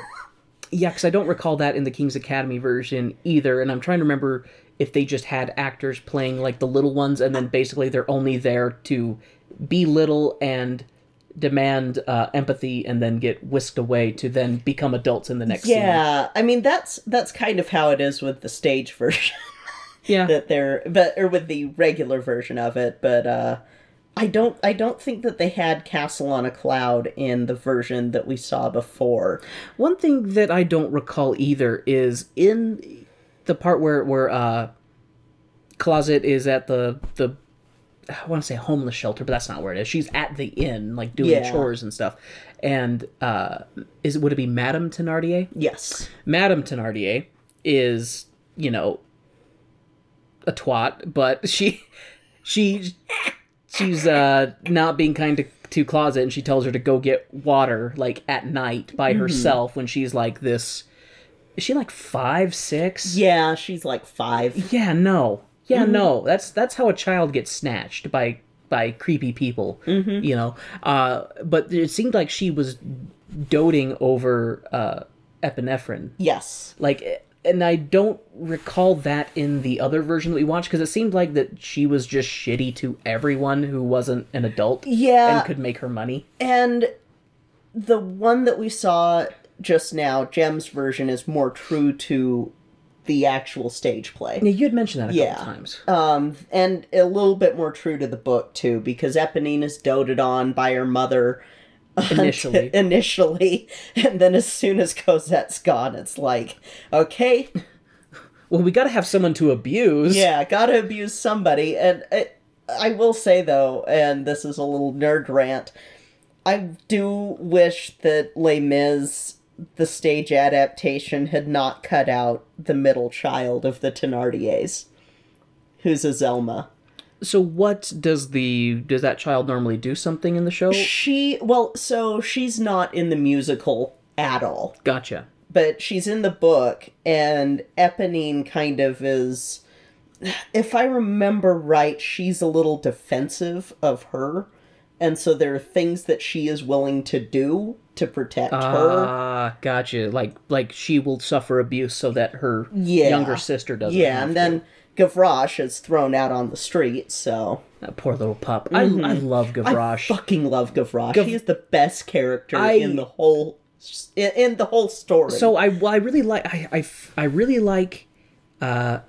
yeah, because I don't recall that in the King's Academy version either, and I'm trying to remember if they just had actors playing like the little ones, and then basically they're only there to be little and demand uh, empathy, and then get whisked away to then become adults in the next scene. yeah, I mean that's that's kind of how it is with the stage version. Yeah. that they're but or with the regular version of it but uh i don't i don't think that they had castle on a cloud in the version that we saw before One thing that I don't recall either is in the part where where uh, Closet is at the the I want to say homeless shelter, but that's not where it is. She's at the inn, like doing Yeah. chores and stuff. And uh, is would it be Madame Thenardier? yes Madame Thenardier is you know a twat, but she she she's uh not being kind to to closet and she tells her to go get water like at night by herself when she's like this is she like five six? Yeah she's like five. Yeah no. Yeah no. That's that's how a child gets snatched by by creepy people you know? Uh but it seemed like she was doting over uh epinephrine. Yes. Like and i don't recall that in the other version that we watched because it seemed like that she was just shitty to everyone who wasn't an adult Yeah. and could make her money and the one that we saw just now jem's version is more true to the actual stage play yeah you had mentioned that a Yeah. couple times um and a little bit more true to the book too because eponine is doted on by her mother initially. Initially. And then as soon as cosette's gone it's like okay. Well we gotta have someone to abuse. Yeah gotta abuse somebody. And I, I will say though and this is a little nerd rant i do wish that les mis the stage adaptation had not cut out the middle child of the thenardiers who's Azelma so what does the does that child normally do something in the show? She well so she's not in the musical at all. Gotcha. But she's in the book and eponine kind of is if i remember right she's a little defensive of her. And so there are things that she is willing to do to protect her. Ah gotcha. Like like she will suffer abuse so that her Yeah. younger sister doesn't yeah and to. then gavroche is thrown out on the street so. That poor little pup. I, I love Mm-hmm. i gavroche. fucking love gavroche. Gav- he is the best character I- in the whole in, in the whole story. So I, well, I really like I, I, I really like uh,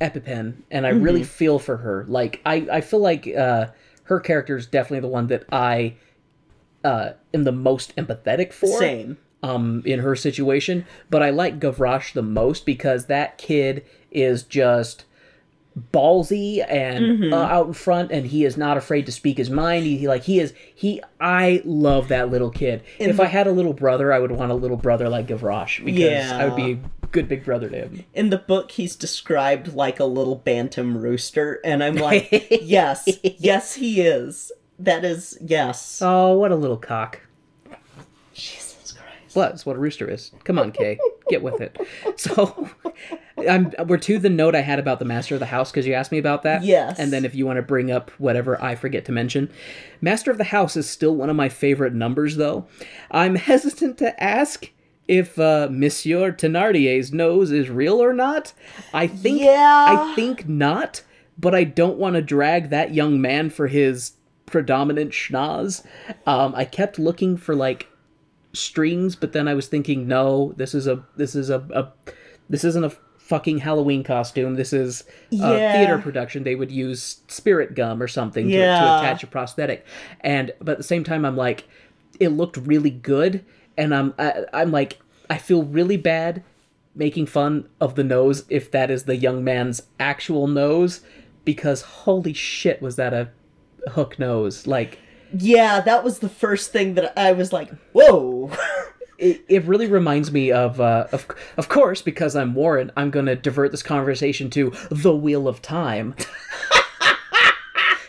EpiPen, and I really feel for her. Like I, I feel like uh, her character is definitely the one that I uh, am the most empathetic for. same. Um, in her situation, but I like Gavroche the most because that kid is just ballsy and uh, out in front and he is not afraid to speak his mind. He, he- like he is he i love that little kid. If i had a little brother i would want a little brother like gavroche because i would be a good big brother to him. In the book he's described like a little bantam rooster and i'm like yes yes he is. That is yes. Oh what a little cock. Jesus christ. Well that's what a rooster is. Come on kay get with it so I'm, we're to the note I had about the master of the house because you asked me about that. Yes. And then if you want to bring up whatever I forget to mention, master of the house is still one of my favorite numbers, though. I'm hesitant to ask if uh, Monsieur Thenardier's nose is real or not. I think Yeah. I think not, but I don't want to drag that young man for his predominant schnoz. Um, I kept looking for like strings, but then I was thinking, no, this is a this is a, a this isn't a fucking Halloween costume. This is a Yeah. theater production. They would use spirit gum or something to, to attach a prosthetic. And but at the same time, I'm like, it looked really good, and I'm I, I'm like, I feel really bad making fun of the nose if that is the young man's actual nose, because holy shit, was that a hook nose? Like. Yeah that was the first thing that i was like whoa. It, it really reminds me of, uh, of of course because I'm Warren I'm going to divert this conversation to the Wheel of Time.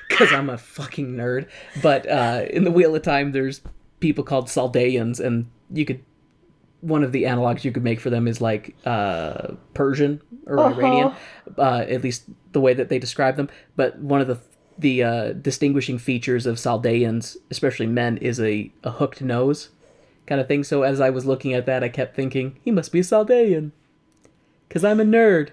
Because I'm a fucking nerd. But uh, in the Wheel of Time there's people called Saldeans and you could one of the analogs you could make for them is like uh, Persian or Iranian uh, at least the way that they describe them. But one of the the uh, distinguishing features of Saldeans, especially men, is a, a hooked nose kind of thing. So as I was looking at that, I kept thinking, he must be a Saldean. Because I'm a nerd.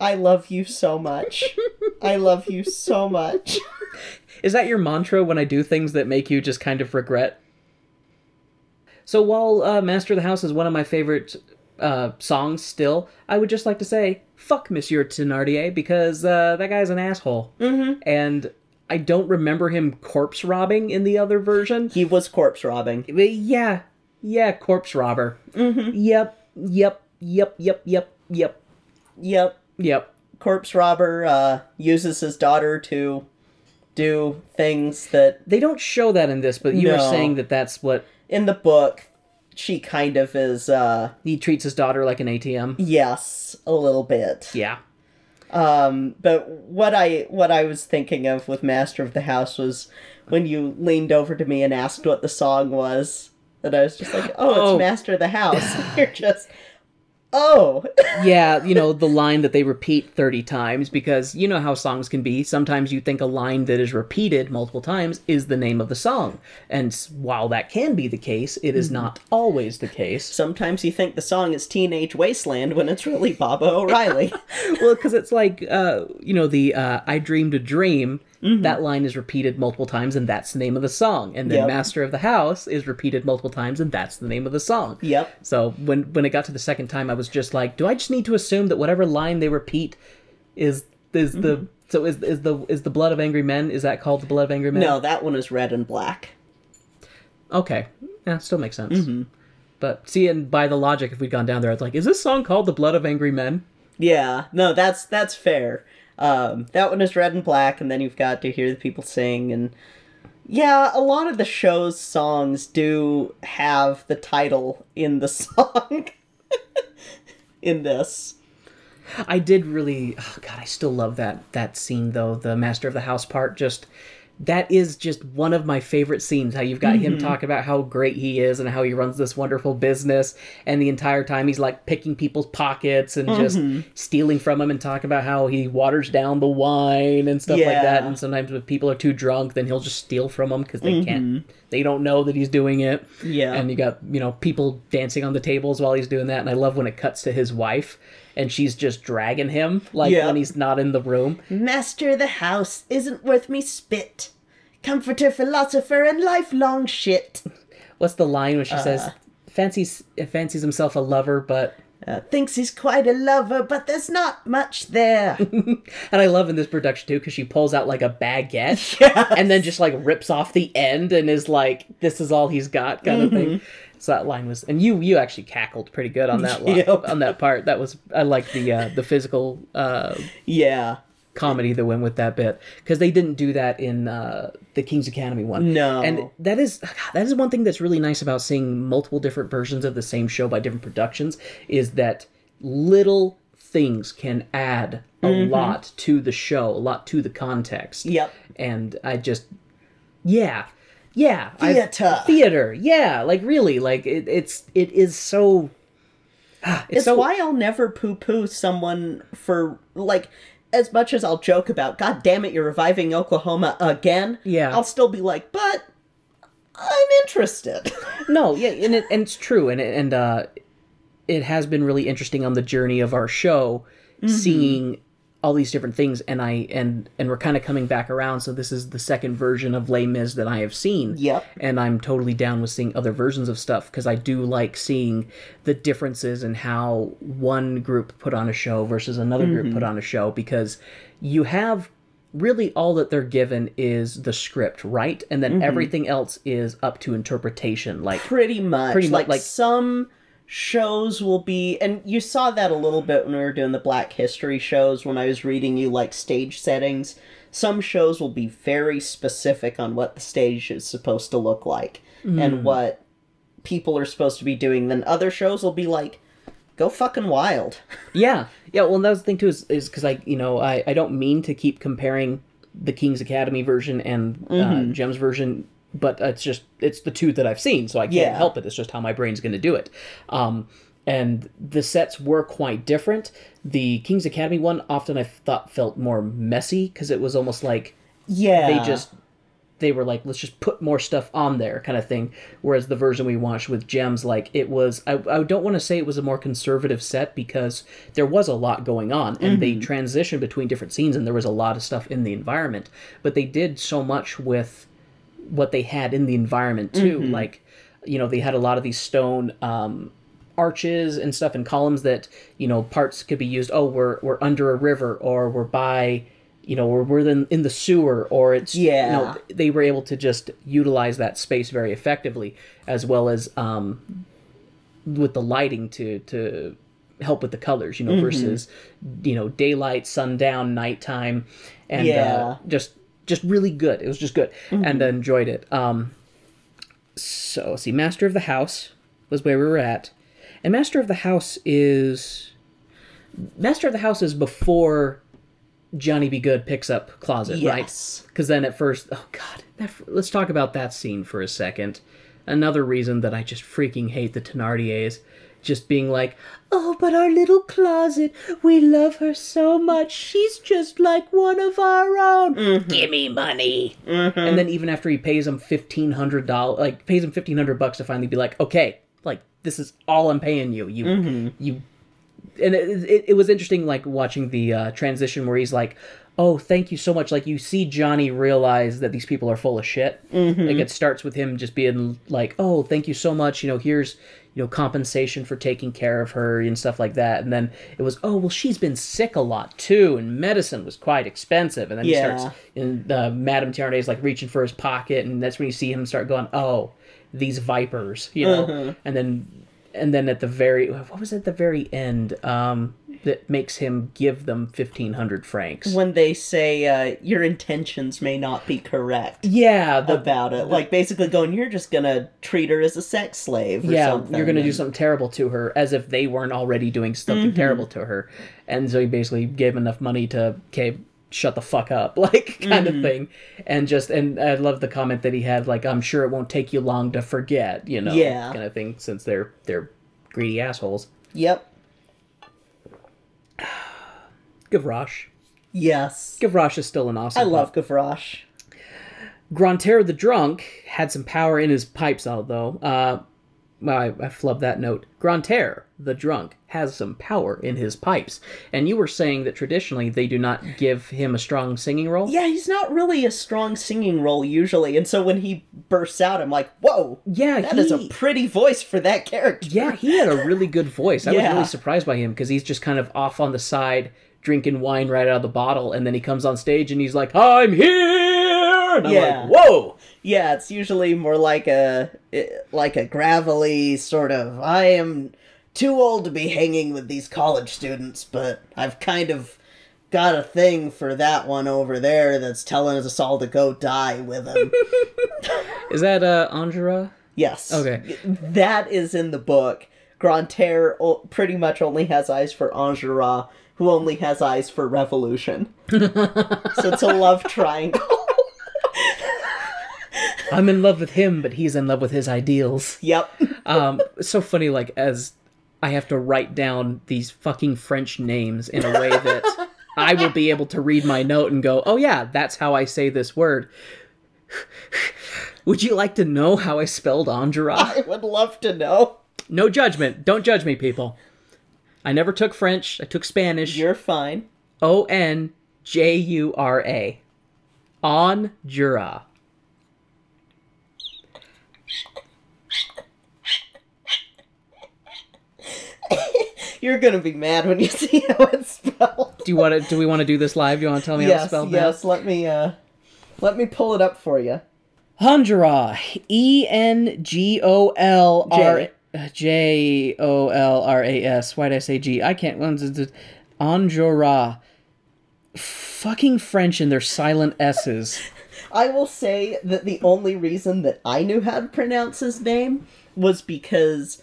I love you so much. I love you so much. Is that your mantra when I do things that make you just kind of regret? So while uh, Master of the House is one of my favorite uh, songs still, I would just like to say, fuck Monsieur Thenardier, because uh, that guy's an asshole. Mm-hmm. And I don't remember him corpse robbing in the other version. He was corpse robbing. Yeah, yeah, corpse robber. Mm-hmm. Yep, yep, yep, yep, yep, yep, Yep. yep. Corpse robber uh, uses his daughter to do things that They don't show that in this, but you were saying that that's what in the book she kind of is uh he treats his daughter like an ATM. yes, a little bit. Yeah. Um, but what I what I was thinking of with Master of the House was when you leaned over to me and asked what the song was, and I was just like, "Oh, Oh. it's Master of the House." You're just, "Oh, yeah, you know, the line that they repeat 30 times because you know how songs can be. Sometimes you think a line that is repeated multiple times is the name of the song. And while that can be the case, it is not always the case. Sometimes you think the song is Teenage Wasteland when it's really Baba O'Riley. well, because it's like, uh, you know, the uh, I Dreamed a Dream, Mm-hmm. that line is repeated multiple times and that's the name of the song. And then Yep. Master of the House is repeated multiple times and that's the name of the song. yep. So when when it got to the second time, I was just like, do I just need to assume that whatever line they repeat is is Mm-hmm. the so is is the is the blood of angry men? Is that called the blood of angry men? No, that one is red and black. Okay, yeah, still makes sense. Mm-hmm. But see, and by the logic, if we'd gone down there, it's like, is this song called the blood of angry men? Yeah, no, that's that's fair. Um, that one is red and black, and then you've got to hear the people sing, and yeah, a lot of the show's songs do have the title in the song. in this, I did really. Oh God, I still love that that scene though. The master of the house part just. That is just one of my favorite scenes. How you've got him mm-hmm. talk about how great he is and how he runs this wonderful business, and the entire time he's like picking people's pockets and just mm-hmm. stealing from them, and talk about how he waters down the wine and stuff like that. And sometimes if people are too drunk, then he'll just steal from them because they can't, mm-hmm. they don't know that he's doing it. Yeah. and you got you know people dancing on the tables while he's doing that, and I love when it cuts to his wife. And she's just dragging him, like Yeah. when he's not in the room. master of the house isn't worth me spit. Comforter, philosopher, and lifelong shit. What's the line when she says, "Fancies fancies himself a lover, but." Uh, thinks he's quite a lover, but there's not much there. And I love in this production too because she pulls out like a baguette Yes. and then just like rips off the end and is like, "This is all he's got," kind of thing. So that line was, and you you actually cackled pretty good on that line, Yep. on that part. That was I like the uh, the physical uh, yeah. comedy that went with that bit because they didn't do that in uh, the King's Academy one. No. and that is that is one thing that's really nice about seeing multiple different versions of the same show by different productions is that little things can add a lot to the show, a lot to the context. Yep. and I just yeah. Yeah, Theater. theater. Yeah, like really, like it, it's it is so. ah, It's, It's so why I'll never poo poo someone for, like, as much as I'll joke about, God damn it, you're reviving Oklahoma again. Yeah. I'll still be like, but I'm interested. No, yeah, and it, and it's true, and and uh, it has been really interesting on the journey of our show, seeing all these different things, and I and and we're kind of coming back around. So this is the second version of Les Mis that I have seen. Yep. and I'm totally down with seeing other versions of stuff because I do like seeing the differences in how one group put on a show versus another group put mm-hmm. on a show because you have really all that they're given is the script, right? And then mm-hmm. everything else is up to interpretation. Like Pretty much. Pretty much, like, like- some shows will be, and you saw that a little bit when we were doing the Black History shows when I was reading you, like, stage settings. Some shows will be very specific on what the stage is supposed to look like and what people are supposed to be doing. Then other shows will be like, go fucking wild. Yeah, yeah. Well, and that was the thing too, is is because I, you know, I I don't mean to keep comparing the King's Academy version and uh, Jem's version, but it's just it's the two that I've seen, so I can't Yeah. help it. It's just how my brain's going to do it. Um, and the sets were quite different. The King's Academy one often I thought felt more messy because it was almost like Yeah. they just they were like let's just put more stuff on there kind of thing whereas the version we watched with gems like it was i, I don't want to say it was a more conservative set because there was a lot going on and they transitioned between different scenes and there was a lot of stuff in the environment but they did so much with what they had in the environment too like you know they had a lot of these stone um arches and stuff and columns that you know parts could be used oh we're we're under a river or we're by you know we're, we're in, in the sewer or it's you Yeah. know they were able to just utilize that space very effectively as well as um with the lighting to to help with the colors you know versus you know daylight sundown nighttime and Yeah. uh, just just really good. It was just good. And I enjoyed it. Um so let's see master of the house was where we were at. And master of the house is master of the house is before johnny be good picks up closet right? Because then at first oh god that, let's talk about that scene for a second. Another reason that i just freaking hate the thenardiers just being like oh but our little closet we love her so much she's just like one of our own mm-hmm. gimme money mm-hmm. and then even after he pays him fifteen hundred dollars, like pays him fifteen hundred bucks to finally be like, okay, like this is all I'm paying you. You, mm-hmm. you, and it, it, it was interesting, like watching the uh, transition where he's like, oh, thank you so much. Like you see Johnny realize that these people are full of shit. Like it starts with him just being like, oh, thank you so much. You know, here's you know compensation for taking care of her and stuff like that. And then it was, oh, well, she's been sick a lot too, and medicine was quite expensive. And then Yeah. he starts and uh, Madame Tiernaday is like reaching for his pocket, and that's when you see him start going, "Oh, these vipers," you know. And then, and then at the very, what was it at the very end? Um, that makes him give them fifteen hundred francs. when they say uh, your intentions may not be correct yeah, the, about it, like basically going, you're just gonna treat her as a sex slave. Or yeah, something. you're gonna do something terrible to her, as if they weren't already doing something terrible to her. And so he basically gave enough money to okay, shut the fuck up, like kind of thing. And just and I love the comment that he had, like, I'm sure it won't take you long to forget, you know, Yeah. kind of thing, since they're they're greedy assholes. Yep. Gavroche. Yes. Gavroche is still an awesome. I love pup. Gavroche. Grantaire the drunk had some power in his pipes, although. Uh, well, I, I flubbed that note. Grantaire the drunk has some power in his pipes, and you were saying that traditionally they do not give him a strong singing role. Yeah, he's not really a strong singing role usually, and so when he bursts out, I'm like, whoa, yeah, that he, is a pretty voice for that character. yeah, he had a really good voice. I was really surprised by him because he's just kind of off on the side drinking wine right out of the bottle, and then he comes on stage and he's like, "I'm here," and I'm Yeah. like, "Whoa." Yeah, it's usually more like a like a gravelly sort of. I am too old to be hanging with these college students, but I've kind of got a thing for that one over there that's telling us all to go die with him. Is that uh, Angera? yes. Okay. That is in the book. Grantaire o- pretty much only has eyes for Enjolras, who only has eyes for revolution. so it's a love triangle. I'm in love with him, but he's in love with his ideals. yep. um so funny like as i have to write down these fucking french names in a way that i will be able to read my note and go oh yeah that's how i say this word would you like to know how i spelled Andra? I would love to know. no judgment don't judge me people i never took french i took spanish You're fine. o-n-j-u-r-a on jura You're gonna be mad when you see how it's spelled. do you want to do we want to do this live do you want to tell me how to yes, spell that yes. Let me uh, let me pull it up for you. Honjora. E N G O L R J. O L R A S. Why did I say G? I can't. Anjora. Fucking French and their silent S's. I will say that the only reason that I knew how to pronounce his name was because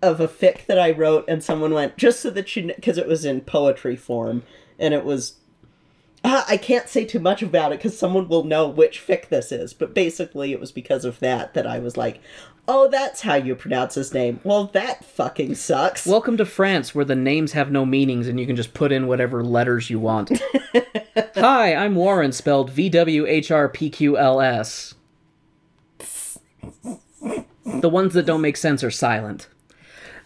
of a fic that I wrote, and someone went just so that you, know, because it was in poetry form, and it was Uh, I can't say too much about it because someone will know which fic this is. But basically, it was because of that that I was like, "Oh, that's how you pronounce his name." Well, that fucking sucks. Welcome to France, where the names have no meanings and you can just put in whatever letters you want. Hi, I'm Warren, spelled V W H R P Q L S. The ones that don't make sense are silent.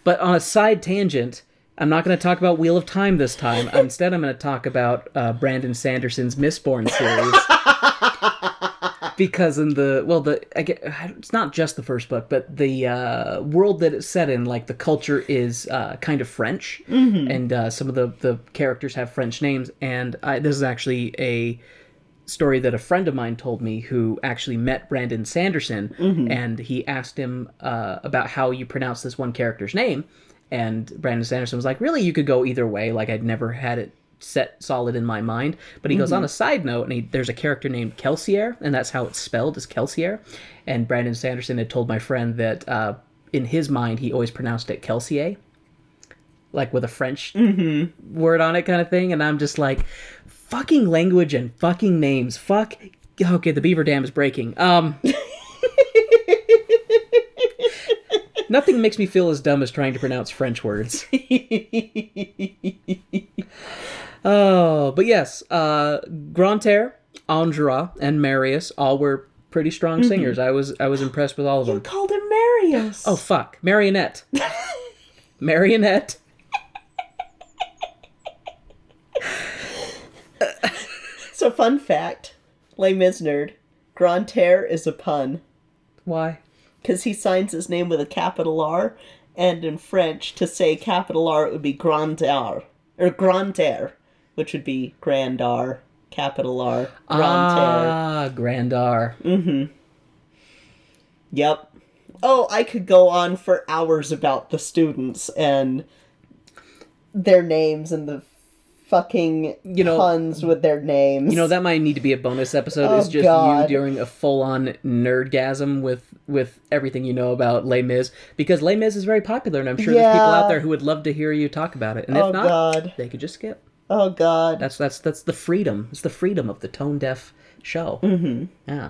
But on a side tangent, I'm not going to talk about Wheel of Time this time. Instead, I'm going to talk about uh, Brandon Sanderson's Mistborn series. because in the well the I get, it's not just the first book but the uh, world that it's set in like the culture is uh, kind of french. And uh, some of the the characters have french names. And I, this is actually a story that a friend of mine told me who actually met brandon sanderson. And he asked him uh, about how you pronounce this one character's name and brandon sanderson was like really you could go either way like i'd never had it set solid in my mind. But he goes on a side note, and he, there's a character named Kelsier, and that's how it's spelled, is Kelsier. And Brandon Sanderson had told my friend that uh, in his mind he always pronounced it Kelsier, like with a French word on it, kind of thing. And I'm just like, fucking language and fucking names, fuck. Okay, the beaver dam is breaking. Um. Nothing makes me feel as dumb as trying to pronounce French words. Oh, but yes, uh, Grantaire, Andra, and Marius all were pretty strong singers. I was I was impressed with all of them. you called him Marius. Oh fuck, Marionette, Marionette. So, fun fact Les Mis nerd Grantaire is a pun Why? Because he signs his name with a capital R, and in French, to say capital R, it would be Grantaire, or Grantaire, which would be Grand R, capital R, Grantaire. Ah, Grandar. Yep. Oh, I could go on for hours about the students and their names and the fucking You know- puns with their names. You know that might need to be a bonus episode. Oh, is just God. you during a full-on nerdgasm with with everything you know about Les Mis because Les Mis is very popular, and I'm sure there's people out there who would love to hear you talk about it. And if Oh, not, God. they could just skip. Oh, God. That's that's that's the freedom. It's the freedom of the tone deaf show. Mm-hmm. Yeah,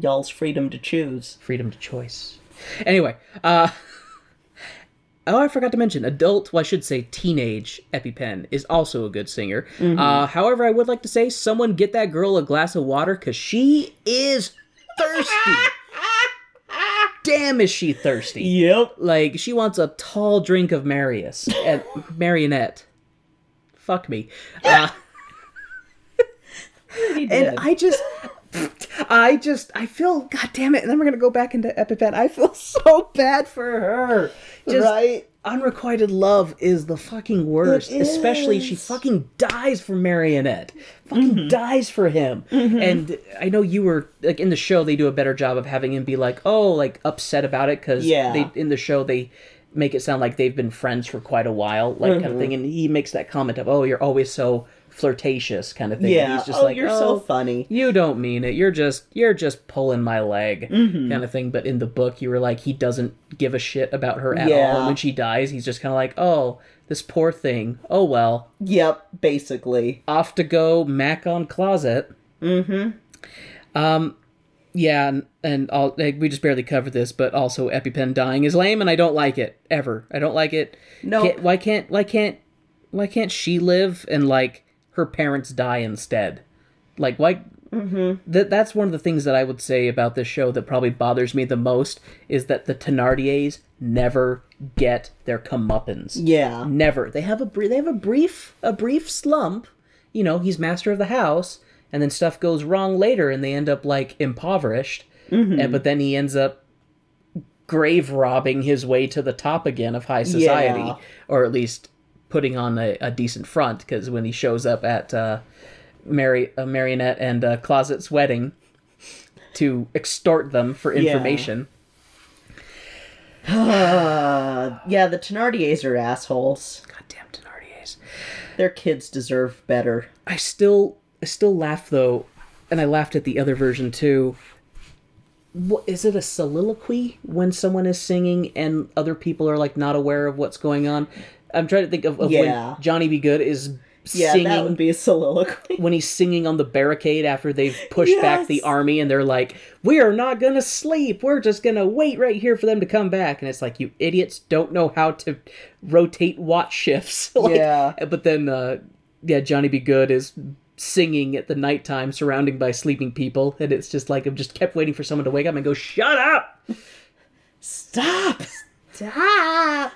Y'all's freedom to choose. freedom to choice. Anyway, uh, oh, I forgot to mention, adult, well, I should say teenage EpiPen is also a good singer. Uh, however, I would like to say, someone get that girl a glass of water because she is thirsty. Damn, is she thirsty? Yep. Like she wants a tall drink of Marius and marionette. Fuck me. Uh, and I just, I just, I feel, god damn it. And then we're gonna go back into EpiPen. I feel so bad for her. Just right? unrequited love is the fucking worst. Especially she fucking dies for Marionette. Fucking mm-hmm. dies for him. Mm-hmm. And I know you were like in the show. They do a better job of having him be like, oh, like upset about it because Yeah. they in the show they make it sound like they've been friends for quite a while, like kind of mm-hmm. thing. And he makes that comment of, oh, you're always so flirtatious, kind of thing. Yeah. he's just oh, like, you're oh, so funny. you don't mean it. You're just you're just pulling my leg, Mm-hmm. kind of thing. But in the book, you were like, he doesn't give a shit about her at all. And when she dies, he's just kind of like, oh, this poor thing. Oh well, Yep, basically. off to go mac on closet. Mm-hmm. Um, yeah, and, and all like, we just barely covered this, but also EpiPen dying is lame, and I don't like it ever. I don't like it. Nope. Can't- why can't why can't why can't she live and like her parents die instead? Like why? Mm-hmm. That that's one of the things that I would say about this show that probably bothers me the most is that the Thenardiers never get their comeuppance. Yeah. Never. They have a br- they have a brief a brief slump. You know, he's master of the house, and then stuff goes wrong later, and they end up like impoverished. And but then he ends up grave robbing his way to the top again of high society, Yeah. or at least putting on a, a decent front. Because when he shows up at uh, Mary uh, Marionette and uh, Closet's wedding to extort them for information. Uh, yeah, the Thenardiers are assholes. Goddamn Thenardiers. Their kids deserve better. I still I still laugh though, and I laughed at the other version too. What is it a soliloquy when someone is singing and other people are like not aware of what's going on? I'm trying to think of, of Yeah. when Johnny Be Good is Yeah, singing that would be a soliloquy. when he's singing on the barricade after they've pushed back the army and they're like, "We are not gonna sleep. We're just gonna wait right here for them to come back." And it's like, you idiots don't know how to rotate watch shifts. Like, Yeah. But then, uh, yeah, Johnny Be Good is singing at the nighttime, surrounded by sleeping people, and it's just like I've just kept waiting for someone to wake up and go, "Shut up!" Stop! Stop!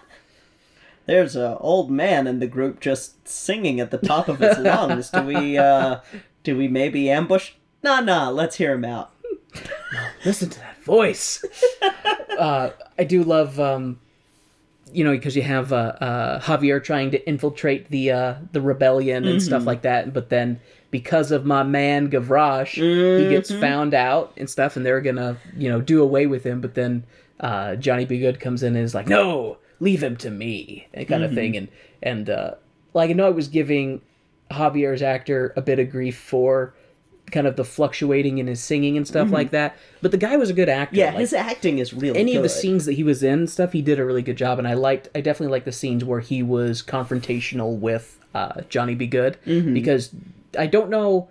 There's a old man in the group just singing at the top of his lungs. Do we, uh, do we maybe ambush? Nah, nah, let's hear him out. Listen to that voice. uh, I do love, um, you know, because you have uh, uh, Javier trying to infiltrate the uh, the rebellion and stuff like that, but then because of my man Gavroche, he gets found out and stuff, and they're gonna, you know, do away with him. But then uh, Johnny Be Good comes in and is like, "No, leave him to me," and kind of thing, and and uh, like I know I was giving Javier's actor a bit of grief for kind of the fluctuating in his singing and stuff like that. But the guy was a good actor. Yeah, Like, his acting is really any of the scenes that he was in stuff, he did a really good job. And I liked, I definitely liked the scenes where he was confrontational with uh, Johnny Be Good Mm-hmm. because I don't know.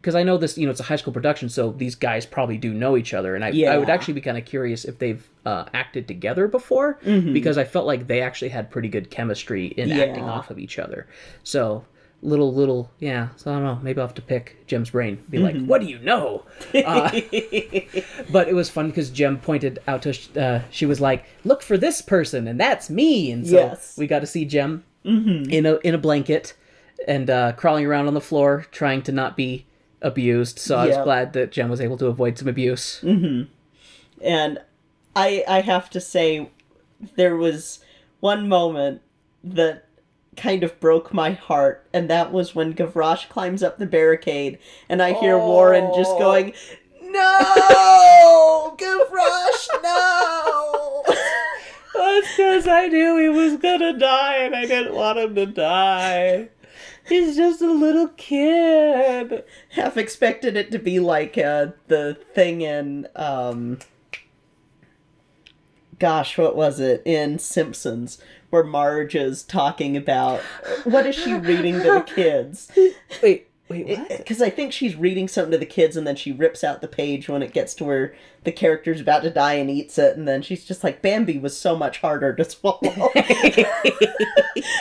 Because I know this, you know, it's a high school production, so these guys probably do know each other, and I, I would actually be kind of curious if they've uh, acted together before, because I felt like they actually had pretty good chemistry in acting Mm-hmm. Off of each other. So little, little, yeah. So I don't know. Maybe I'll have to pick Jem's brain. Be like, Mm-hmm. what do you know? Uh, but it was fun because Jem pointed out to uh, she was like, "Look for this person, and that's me." And so Yes. we got to see Jem in a in a blanket and uh, crawling around on the floor, trying to not be abused. So I was Yeah. glad that Jem was able to avoid some abuse. Mm-hmm. and I I have to say there was one moment that kind of broke my heart and that was when Gavroche climbs up the barricade and I hear Warren just oh. going no Gavroche no That's because I knew he was gonna die, and I didn't want him to die. He's just a little kid. half expected it to be like uh, the thing in um gosh what was it in simpsons where marge is talking about what is she reading to the kids Wait, wait, what? because i think she's reading something to the kids and then she rips out the page when it gets to where the character's about to die and eats it and then she's just like bambi was so much harder to swallow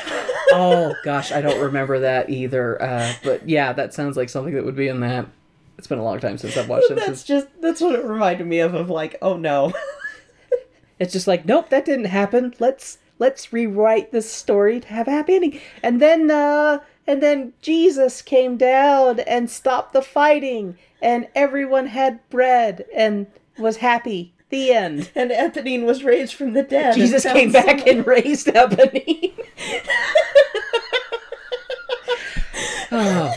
oh gosh, I don't remember that either. Uh, but yeah, that sounds like something that would be in that. It's been a long time since I've watched that's Simpsons. just that's what it reminded me of of like oh no It's just like, nope, that didn't happen. Let's let's rewrite this story to have a happy ending. And then uh and then Jesus came down and stopped the fighting and everyone had bread and was happy. The end. and Eponine was raised from the dead. Jesus came back and raised Ebony. oh.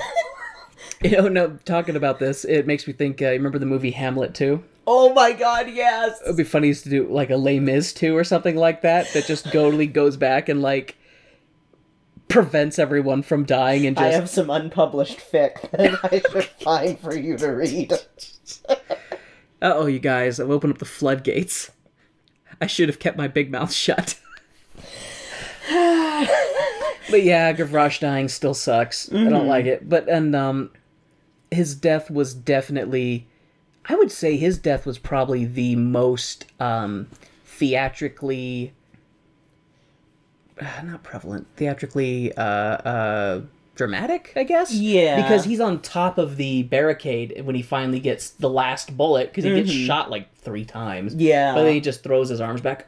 You know, no, talking about this, it makes me think. Uh, you remember the movie Hamlet too? Oh my god, yes. It'd be funny to do like a Les Mis two or something like that. That just totally goes back and like prevents everyone from dying and just I have some unpublished fic that I should find for you to read. Uh oh, you guys, I've opened up the floodgates. I should have kept my big mouth shut. but yeah, Gavroche dying still sucks. I don't like it. But and um his death was definitely I would say his death was probably the most um theatrically not prevalent, theatrically uh uh dramatic, I guess. Yeah. Because he's on top of the barricade when he finally gets the last bullet because he gets shot like three times. Yeah. But then he just throws his arms back,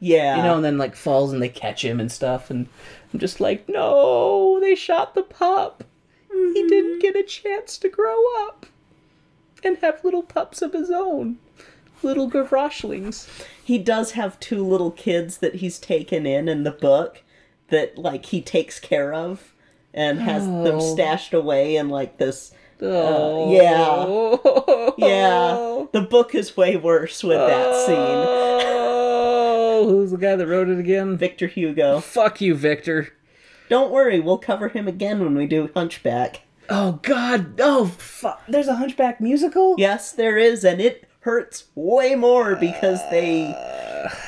Yeah. you know, and then like falls and they catch him and stuff. And I'm just like, no, they shot the pup. He didn't get a chance to grow up and have little pups of his own. Little Gavroshlings. He does have two little kids that he's taken in in the book that like he takes care of and has them Oh. stashed away in like this uh, Oh. yeah. yeah the book is way worse with that oh. scene Oh, who's the guy that wrote it again? victor hugo Fuck you, Victor. don't worry we'll cover him again when we do hunchback Oh God! Oh fuck! There's a Hunchback musical. yes there is and it hurts way more because they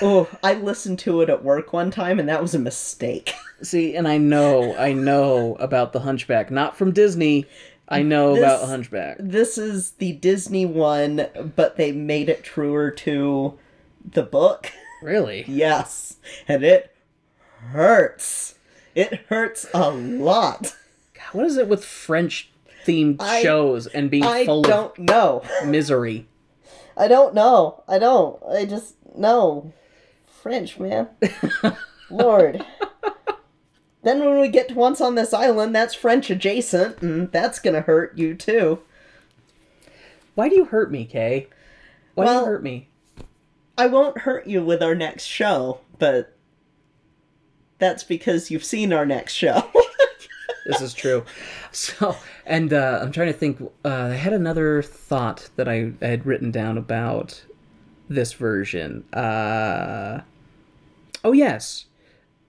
Oh, I listened to it at work one time, and that was a mistake. See, and I know, I know about the Hunchback, not from Disney. I know about Hunchback. this is the Disney one, but they made it truer to the book. Really? Yes, and it hurts. It hurts a lot. What is it with French themed shows and being I full don't know. misery? I don't know. I don't. I just know. French, man. Lord. Then when we get to Once on This Island, that's French adjacent, and that's gonna hurt you too. Why do you hurt me, Kay? Why do you hurt me? I won't hurt you with our next show, but that's because you've seen our next show. This is true. So, and uh, I'm trying to think. Uh, I had another thought that I, I had written down about this version. Uh, oh yes,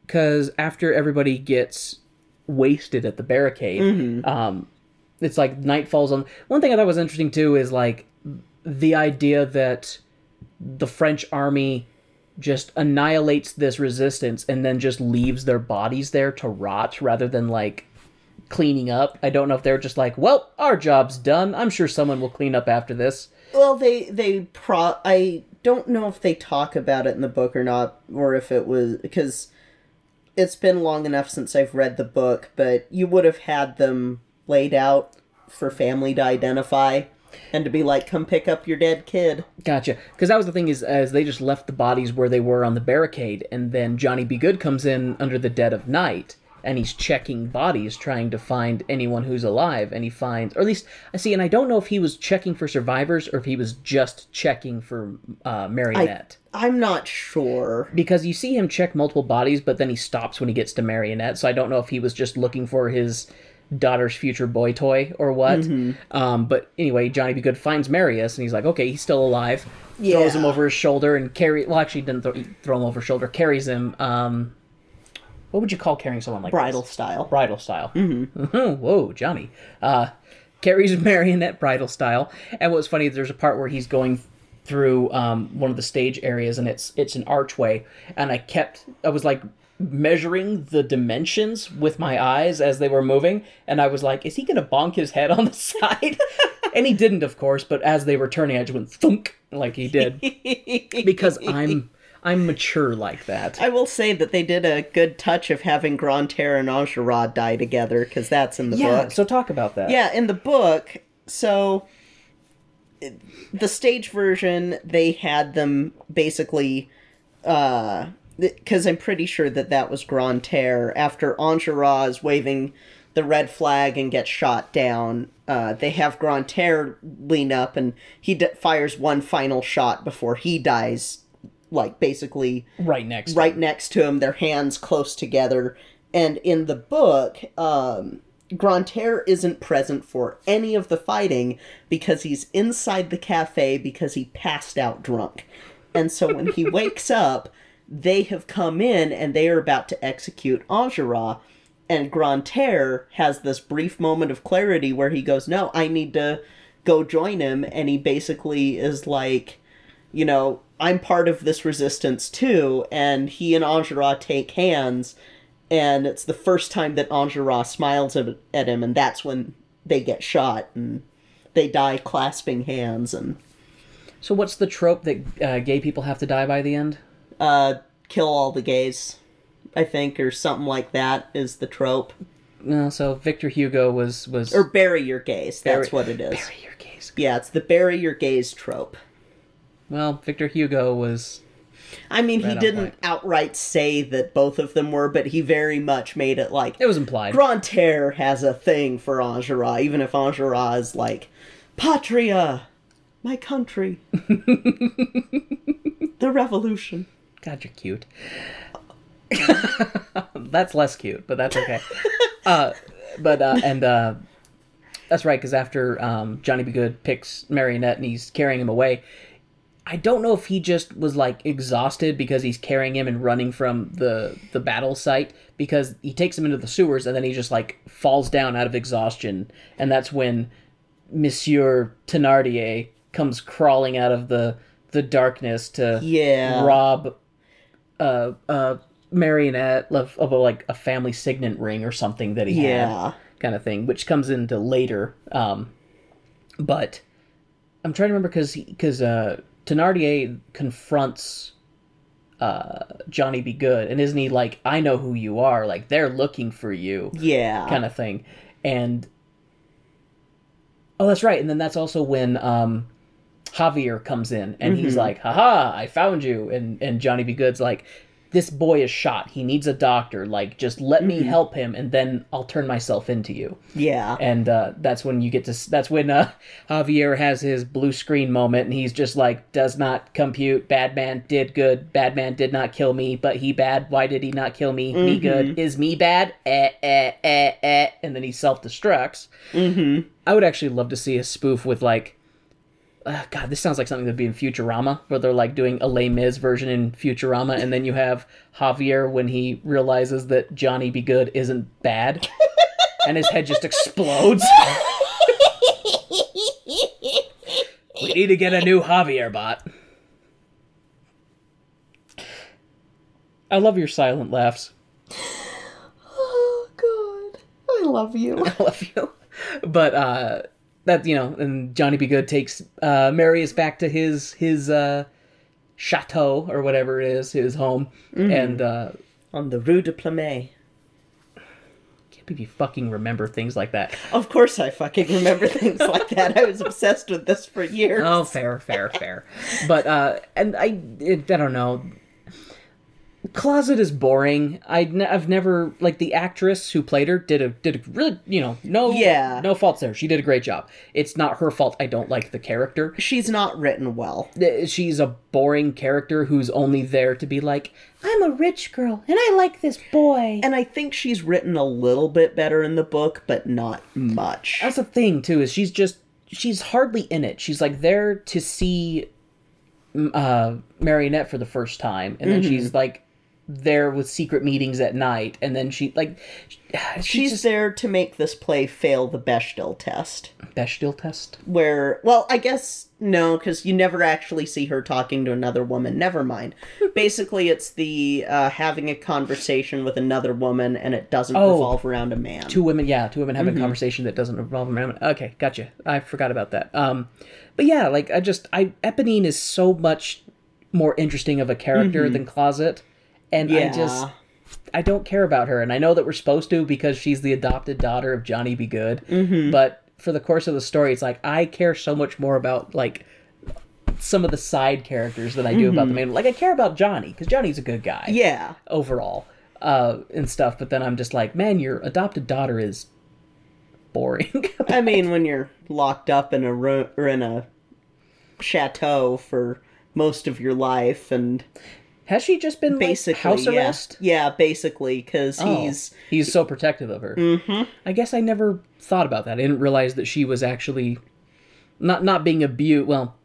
because after everybody gets wasted at the barricade, um, it's like night falls on. One thing I thought was interesting too is like the idea that the French army just annihilates this resistance and then just leaves their bodies there to rot rather than like cleaning up. I don't know if they're just like, well, our job's done. I'm sure someone will clean up after this. well, they they pro. I don't know if they talk about it in the book or not, or if it was because it's been long enough since I've read the book. But you would have had them laid out for family to identify and to be like, "Come pick up your dead kid." Gotcha. Because that was the thing is, as they just left the bodies where they were on the barricade, and then Johnny B. Good comes in under the dead of night, and he's checking bodies, trying to find anyone who's alive, and he finds, or at least I see, and I don't know if he was checking for survivors or if he was just checking for uh, Marionette. I'm not sure. because you see him check multiple bodies, but then he stops when he gets to Marionette. So I don't know if he was just looking for his daughter's future boy toy or what. Um, but anyway, Johnny B. Good finds Marius, and he's like, okay, he's still alive. yeah. Throws him over his shoulder and carry. Well, actually, didn't throw, throw him over his shoulder. Carries him. Um, what would you call carrying someone like Bridal this? style. bridal style. Mm-hmm. Whoa, Johnny. Uh, carries marionette bridal style. And what's funny, there's a part where he's going through um, one of the stage areas, and it's it's an archway, and I kept I was like measuring the dimensions with my eyes as they were moving, and I was like, is he gonna bonk his head on the side? and he didn't, of course. But as they were turning, I just went thunk like he did because I'm I'm mature like that. I will say that they did a good touch of having Grantaire and Enjolras die together because that's in the yeah. book. So talk about that. Yeah, in the book, so the stage version, they had them basically, uh, because I'm pretty sure that that was Grantaire. After Enjolras is waving the red flag and gets shot down, uh, they have Grantaire lean up and he d- fires one final shot before he dies, like basically Right next. right next to him, their hands close together. And in the book, um, Grantaire isn't present for any of the fighting because he's inside the cafe because he passed out drunk. And so when he wakes up, they have come in and they are about to execute Enjolras. And Grantaire has this brief moment of clarity where he goes, No, I need to go join him. And he basically is like, you know, I'm part of this resistance too, and he and Enjolras take hands, and it's the first time that Enjolras smiles at, him, and that's when they get shot, and they die clasping hands, and So what's the trope that uh, gay people have to die by the end? uh, kill all the gays, I think, or something like that is the trope. No, so Victor Hugo was was Or bury your gays, that's Bury- what it is. bury your gays. Yeah, it's the bury your gays trope. Well, Victor Hugo was I mean, he Right on didn't outright say that both of them were, but he very much made it like it was implied. Grantaire has a thing for Enjolras, even if Enjolras is like, Patria, my country, the revolution. God, you're cute. that's less cute, but that's okay. uh, but uh, and uh, that's right because after um, Johnny B. Good picks Marionette and he's carrying him away, I don't know if he just was like exhausted because he's carrying him and running from the the battle site because he takes him into the sewers and then he just like falls down out of exhaustion and that's when Monsieur Thenardier comes crawling out of the the darkness to Yeah. rob uh uh marionette of, of a, like a family signet ring or something that he Yeah. had kind of thing which comes into later um but i'm trying to remember because because uh Thenardier confronts uh johnny be good and isn't he like i know who you are like they're looking for you Yeah. kind of thing. And oh, that's right. And then that's also when um, Javier comes in and he's like, "Haha, I found you!" And and Johnny B. Good's like, "This boy is shot. He needs a doctor. Like, just let me help him, and then I'll turn myself into you." yeah. And uh, that's when you get to. That's when uh, Javier has his blue screen moment, and he's just like, "Does not compute. Bad man did good. Bad man did not kill me, but he bad. Why did he not kill me? Me good. Is me bad? Eh eh eh eh." And then he self destructs. Mm-hmm. I would actually love to see a spoof with like. Uh, God, this sounds like something that'd be in Futurama, where they're like doing a Les Mis version in Futurama, and then you have Javier when he realizes that Johnny Be Good isn't bad, and his head just explodes. we need to get a new Javier bot. I love your silent laughs. Oh God, I love you. I love you. But uh that you know, and Johnny Be Good takes uh Marius back to his his uh chateau or whatever it is, his home. And uh On the Rue de Plumet. can't believe you fucking remember things like that. Of course, I fucking remember things like that. I was obsessed with this for years. Oh, fair, fair, fair. But uh, and I, it, I don't know. Closet is boring. I, have never like the actress who played her did a did a really you know no Yeah. no faults there. She did a great job. It's not her fault. I don't like the character. She's not written well. She's a boring character who's only there to be like I'm a rich girl and I like this boy. And I think she's written a little bit better in the book, but not much. That's the thing too is she's just she's hardly in it. She's like there to see m- uh Marionette for the first time and then Mm-hmm. she's like there with secret meetings at night and then she like she's, She's just there to make this play fail the Bechdel test. Bechdel test. Where, well, I guess no, because you never actually see her talking to another woman. Never mind. Basically, it's the uh, having a conversation with another woman, and it doesn't Oh. revolve around a man. Two women, yeah, two women Mm-hmm. having a conversation that doesn't involve a man. Okay, gotcha. I forgot about that. Um, but yeah, like I just I Eponine is so much more interesting of a character than Closet, and I Mm-hmm. Yeah. just I don't care about her, and I know that we're supposed to because she's the adopted daughter of Johnny Be Good. Mm-hmm. But for the course of the story, it's like I care so much more about like some of the side characters than I do about the main. Like I care about Johnny because Johnny's a good guy Mm-hmm. yeah. overall uh, and stuff. But then I'm just like, man, your adopted daughter is boring. I mean, when you're locked up in a room or in a chateau for most of your life, and Has she just been basically like, house yeah. arrest? Yeah, basically, because Oh, he's he's so protective of her. Mm-hmm. I guess I never thought about that. I didn't realize that she was actually not not being abused. Well,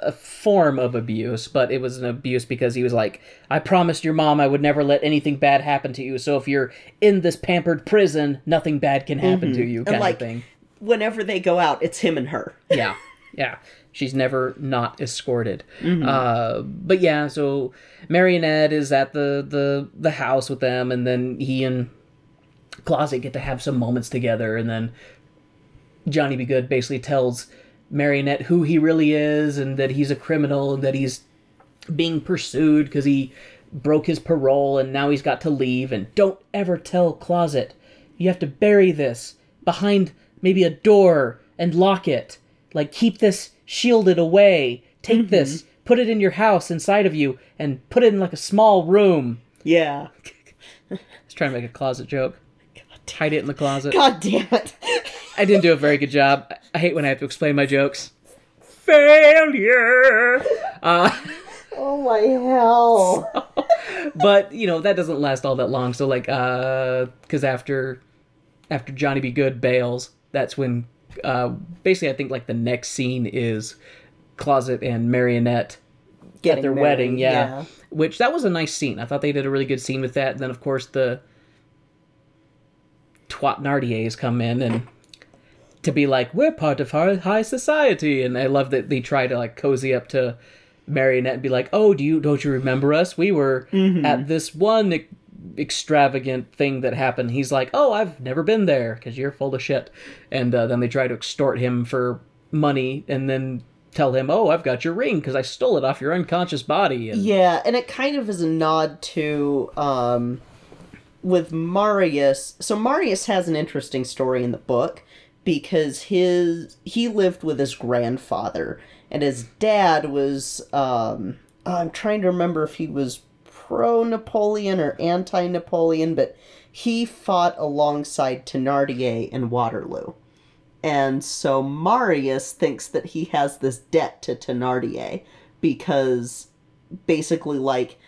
a form of abuse, but it was an abuse because he was like, "I promised your mom I would never let anything bad happen to you. So if you're in this pampered prison, nothing bad can happen to you." Kind like- of thing. whenever they go out, it's him and her. yeah yeah she's never not escorted. Mm-hmm. uh but yeah so marionette is at the the the house with them and then he and closet get to have some moments together and then johnny be good basically tells marionette who he really is and that he's a criminal and that he's being pursued because he broke his parole and now he's got to leave. And don't ever tell closet you have to bury this behind maybe a door and lock it. Like keep this shielded away. Take this put it in your house inside of you and put it in like a small room. Yeah. I was trying to make a closet joke. Hide it in the closet. God damn it. i didn't do a very good job. I hate when i have to explain my jokes. Failure! Oh my hell. but you know that doesn't last all that long. So like uh because after after johnny be good bails that's when uh basically i think like the next scene is closet and marionette at their married, wedding yeah. which that was a nice scene. I thought they did a really good scene with that. And then of course the twat nardiers come in and to be like we're part of high, high society. And i love that they try to like cozy up to Marionette and be like, "Oh, do you don't you remember us? We were at this one extravagant thing that happened." He's like, "Oh, I've never been there because you're full of shit." And uh, then they try to extort him for money, and then tell him, "Oh, I've got your ring because I stole it off your unconscious body." And Yeah, and it kind of is a nod to um with Marius. So Marius has an interesting story in the book because his he lived with his grandfather and his dad was um I'm trying to remember if he was pro Napoleon or anti Napoleon, but he fought alongside Thénardier in Waterloo. And so Marius thinks that he has this debt to Thénardier because basically like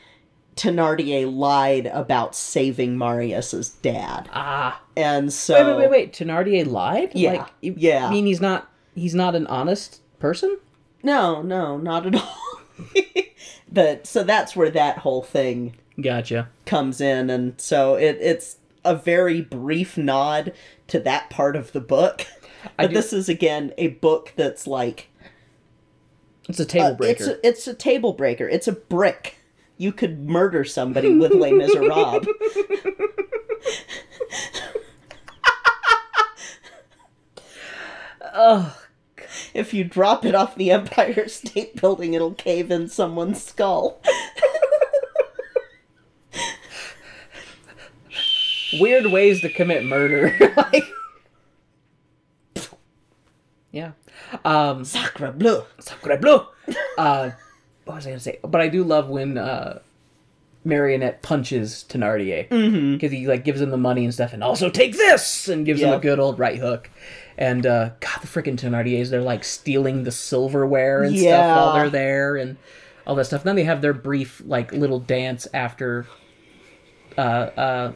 Thénardier lied about saving Marius's dad. ah, And so wait, wait, wait, wait. Thenardier lied. Yeah, like, yeah. I mean, he's not he's not an honest person. No, no, not at all. but so that's where that whole thing Gotcha. comes in and so it it's a very brief nod to that part of the book. But do- this is again a book that's like It's a table Uh, breaker. It's a, it's a table breaker. It's a brick. You could murder somebody with Les Miserables. Ugh. If you drop it off the Empire State Building, it'll cave in someone's skull. weird ways to commit murder. like, yeah. Um, Sacre bleu. Sacre bleu. Uh, what was I gonna say? But I do love when uh, Marionette punches Thenardier because he like gives him the money and stuff, and also take this and gives him a good old right hook. And uh, God, the freaking Thenardiers, they're like stealing the silverware and stuff while they're there and all that stuff. And then they have their brief like little dance after uh, uh,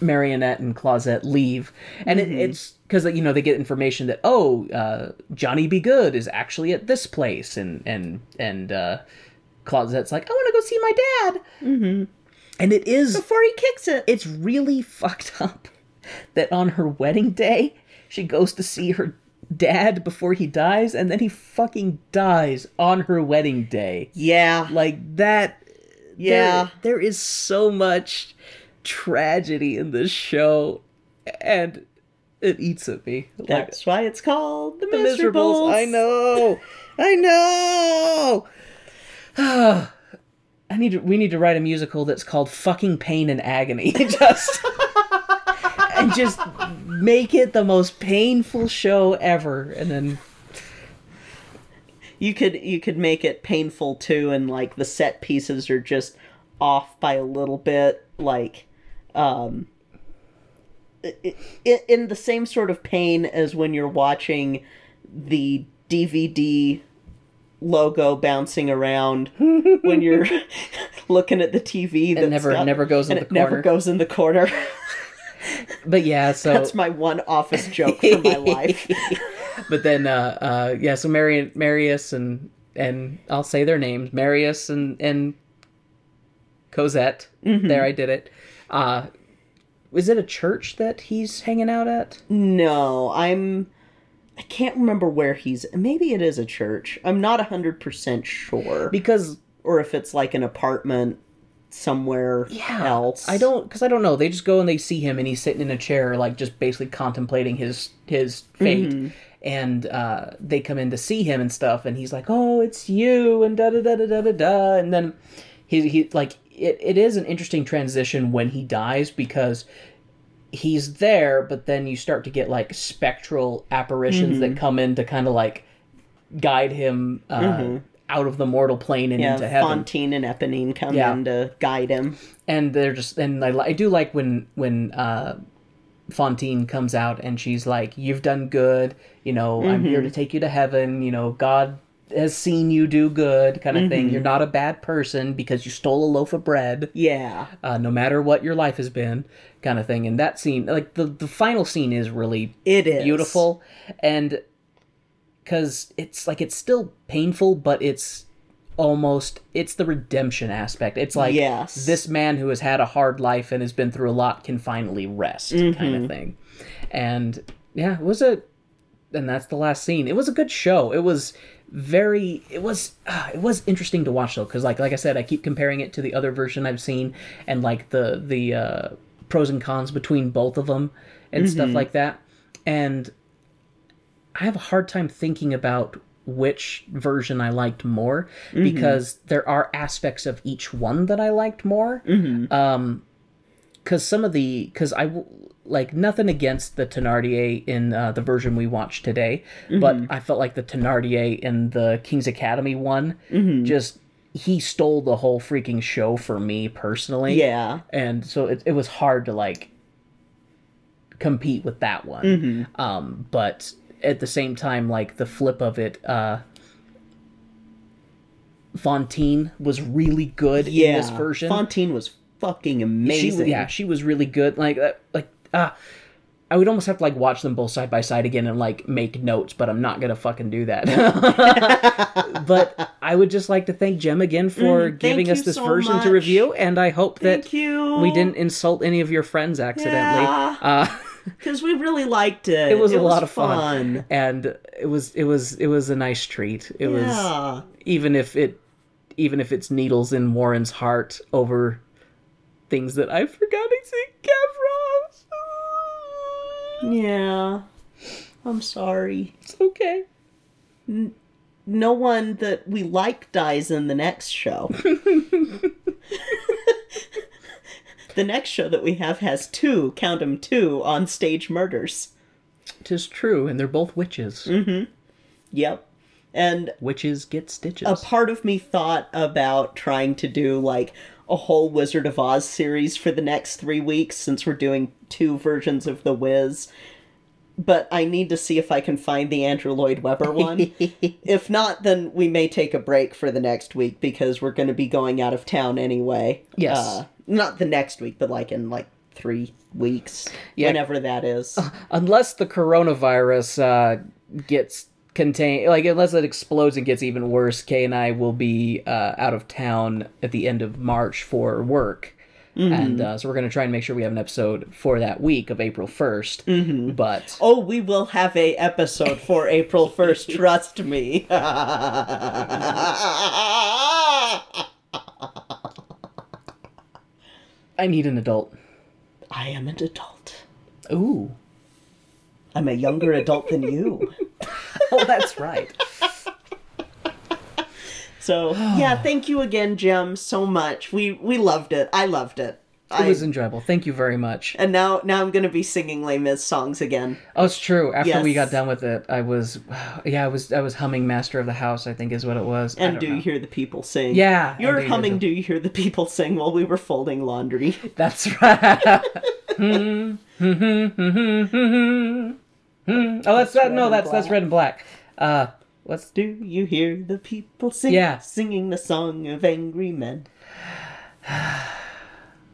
Marionette and Closet leave, and it, it's because you know they get information that oh uh, Johnny Be Good is actually at this place, and and and uh, Clausette's like I want to go see my dad, mm-hmm. and it is Before he kicks it. it's really fucked up that on her wedding day she goes to see her dad before he dies, and then he fucking dies on her wedding day. Yeah. Like that Yeah. there, there is so much tragedy in this show and it eats at me like That's why it's called The the Miserables. miserables i know i know i need to we need to write a musical that's called fucking pain and agony just and just make it the most painful show ever and then You could you could make it painful too, and like the set pieces are just off by a little bit, like um, in the same sort of pain as when you're watching the DVD logo bouncing around when you're looking at the TV. That never- never goes in the it never goes in the corner. but yeah so That's my one office joke for my life. but then uh uh yeah so Marion Marius and and I'll say their names Marius and and Cosette there I did it uh was it a church that he's hanging out at No, I'm. I can't remember where he's. Maybe it is a church. I'm not hundred percent sure, because or if it's like an apartment somewhere else. I don't because I don't know. They just go and they see him and he's sitting in a chair like just basically contemplating his his fate. And uh they come in to see him and stuff and he's like oh it's you and da da da da da da and then he he like it, it is an interesting transition when he dies because he's there but then you start to get like spectral apparitions that come in to kind of like guide him uh out of the mortal plane and Yeah, into heaven. Fontaine and Eponine come Yeah. in to guide him. and they're just and I, I do like when when uh Fontaine comes out and she's like you've done good you know I'm here to take you to heaven you know God has seen you do good kind of thing you're not a bad person because you stole a loaf of bread Yeah, uh, no matter what your life has been kind of thing. And that scene like the the final scene is really it is. beautiful. And because it's like it's still painful but it's almost it's the redemption aspect it's like Yes. this man who has had a hard life and has been through a lot can finally rest kind Mm-hmm. of thing and yeah it was a and that's the last scene. It was a good show. It was very it was uh, it was interesting to watch though because like like I said I keep comparing it to the other version I've seen and like the the uh, pros and cons between both of them and stuff like that and I have a hard time thinking about which version I liked more because there are aspects of each one that I liked more. Um, because some of the because I like nothing against the Thenardier in uh, the version we watched today, but I felt like the Thenardier in the King's Academy one just he stole the whole freaking show for me personally. Yeah. and so it it was hard to like compete with that one. Um, but at the same time, like the flip of it, uh, Fontaine was really good Yeah. in this version. Fontaine was fucking she, amazing. yeah, she was really good. Like, uh, like, ah. I would almost have to like watch them both side by side again and like make notes, but I'm not gonna fucking do that. but I would just like to thank Jem again for giving us Mm, this so version much. to review, and I hope that you. we didn't insult any of your friends accidentally. Yeah. Uh, because we really liked it. it was a lot of fun. fun. and it was it was it was a nice treat. It was even if it even if it's needles in Warren's heart over things that I forgot to see Gavroche. Yeah. I'm sorry. It's okay. No one that we like dies in the next show. the next show that we have has two, count 'em two, on stage murders. Tis true, and they're both witches. Mm-hmm. Yep. And Witches get stitches. a part of me thought about trying to do like a whole Wizard of Oz series for the next three weeks since we're doing two versions of The Wiz. But I need to see if I can find the Andrew Lloyd Webber one. if not, then we may take a break for the next week because we're going to be going out of town anyway. Yes. Uh, not the next week, but like in like three weeks, Yeah. whenever that is. unless the coronavirus uh, gets contained, like unless it explodes and gets even worse, Kay and I will be uh, out of town at the end of March for work. And uh, so we're going to try and make sure we have an episode for that week of April 1st. Mm-hmm. But Oh, we will have a episode for April 1st, trust me. I need an adult. I am an adult. Ooh. I'm a younger adult than you. Oh, that's right. So, yeah, thank you again, Jem, so much. We we loved it. I loved it. It I, was enjoyable. Thank you very much. and now now I'm going to be singing Les Mis songs again. Oh, it's true. After we got done with it, I was, yeah, I was, I was humming "Master of the House." I think is what it was. And don't know. you hear the people sing? Yeah, You're do you humming the- Do You Hear the People Sing while we were folding laundry. That's right. oh, that's that. No, that's that's red and black. Uh, what's Do you hear the people sing? Yeah. Singing the song of angry men.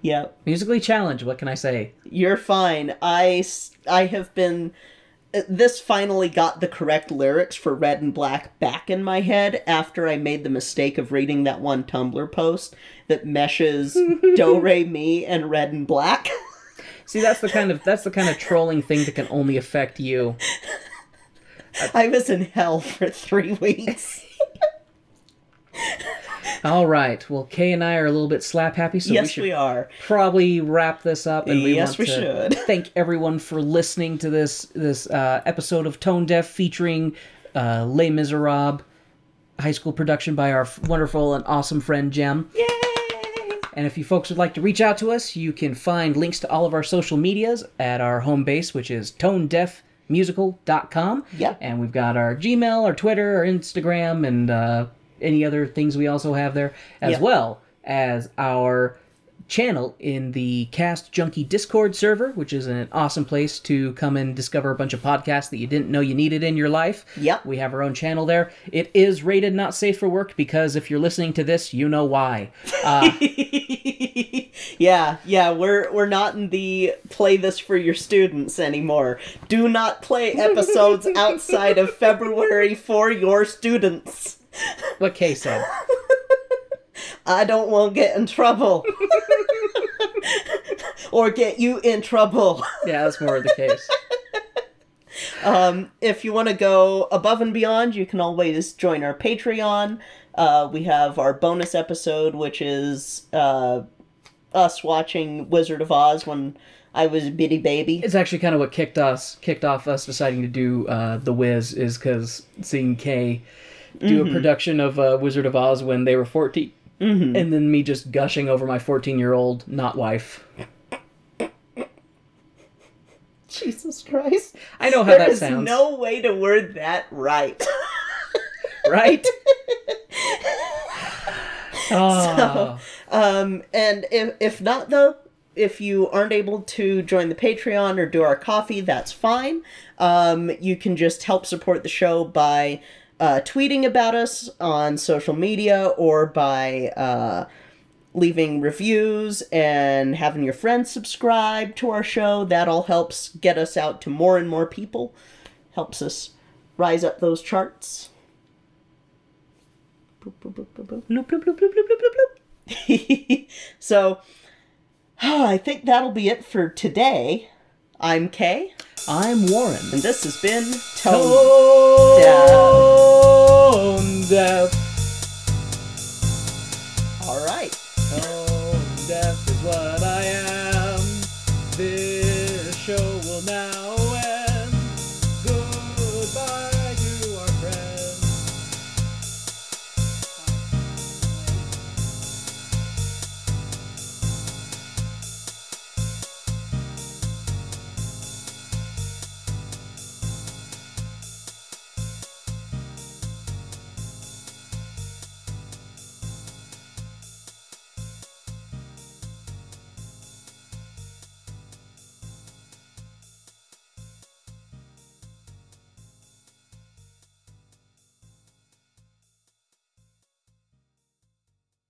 yep. musically challenged? What can I say? You're fine. I, I have been. uh, This finally got the correct lyrics for Red and Black back in my head after I made the mistake of reading that one Tumblr post that meshes Do Re Mi and Red and Black. See, that's the kind of that's the kind of trolling thing that can only affect you. I was in hell for three weeks. All right. Well, Kay and I are a little bit slap happy, so we yes, should we are. probably wrap this up. And we Yes, we should. thank everyone for listening to this this uh, episode of Tone Deaf featuring uh, Les Miserables, high school production by our wonderful and awesome friend Jem. Yay! And if you folks would like to reach out to us, you can find links to all of our social medias at our home base, which is tonedeafmusical.com. Yep. And we've got our Gmail, our Twitter, our Instagram, and uh, any other things we also have there, as well as our channel in the Cast Junkie Discord server, which is an awesome place to come and discover a bunch of podcasts that you didn't know you needed in your life. Yep. We have our own channel there. It is rated not safe for work because if you're listening to this, you know why. Uh, yeah, yeah, we're we're not in the play this for your students anymore. Do not play episodes outside of February for your students. What Kay said. I don't want to get in trouble. or get you in trouble. Yeah, that's more of the case. Um, if you want to go above and beyond, you can always join our Patreon. Uh, we have our bonus episode, which is uh, us watching Wizard of Oz when I was a bitty baby. It's actually kind of what kicked us kicked off us deciding to do uh, the Wiz is because seeing Kay do a production of uh, Wizard of Oz when they were 14 and then me just gushing over my fourteen year old not wife. Jesus Christ. I know how There that sounds. There's no way to word that right. right? oh, Um, and if, if not, though, if you aren't able to join the Patreon or do our Ko-fi, that's fine. Um, you can just help support the show by uh, tweeting about us on social media or by uh, leaving reviews and having your friends subscribe to our show. That all helps get us out to more and more people, helps us rise up those charts. So, I think that'll be it for today. I'm Kay, I'm Warren. and this has been Tone. Tone deaf. All right. Tone deaf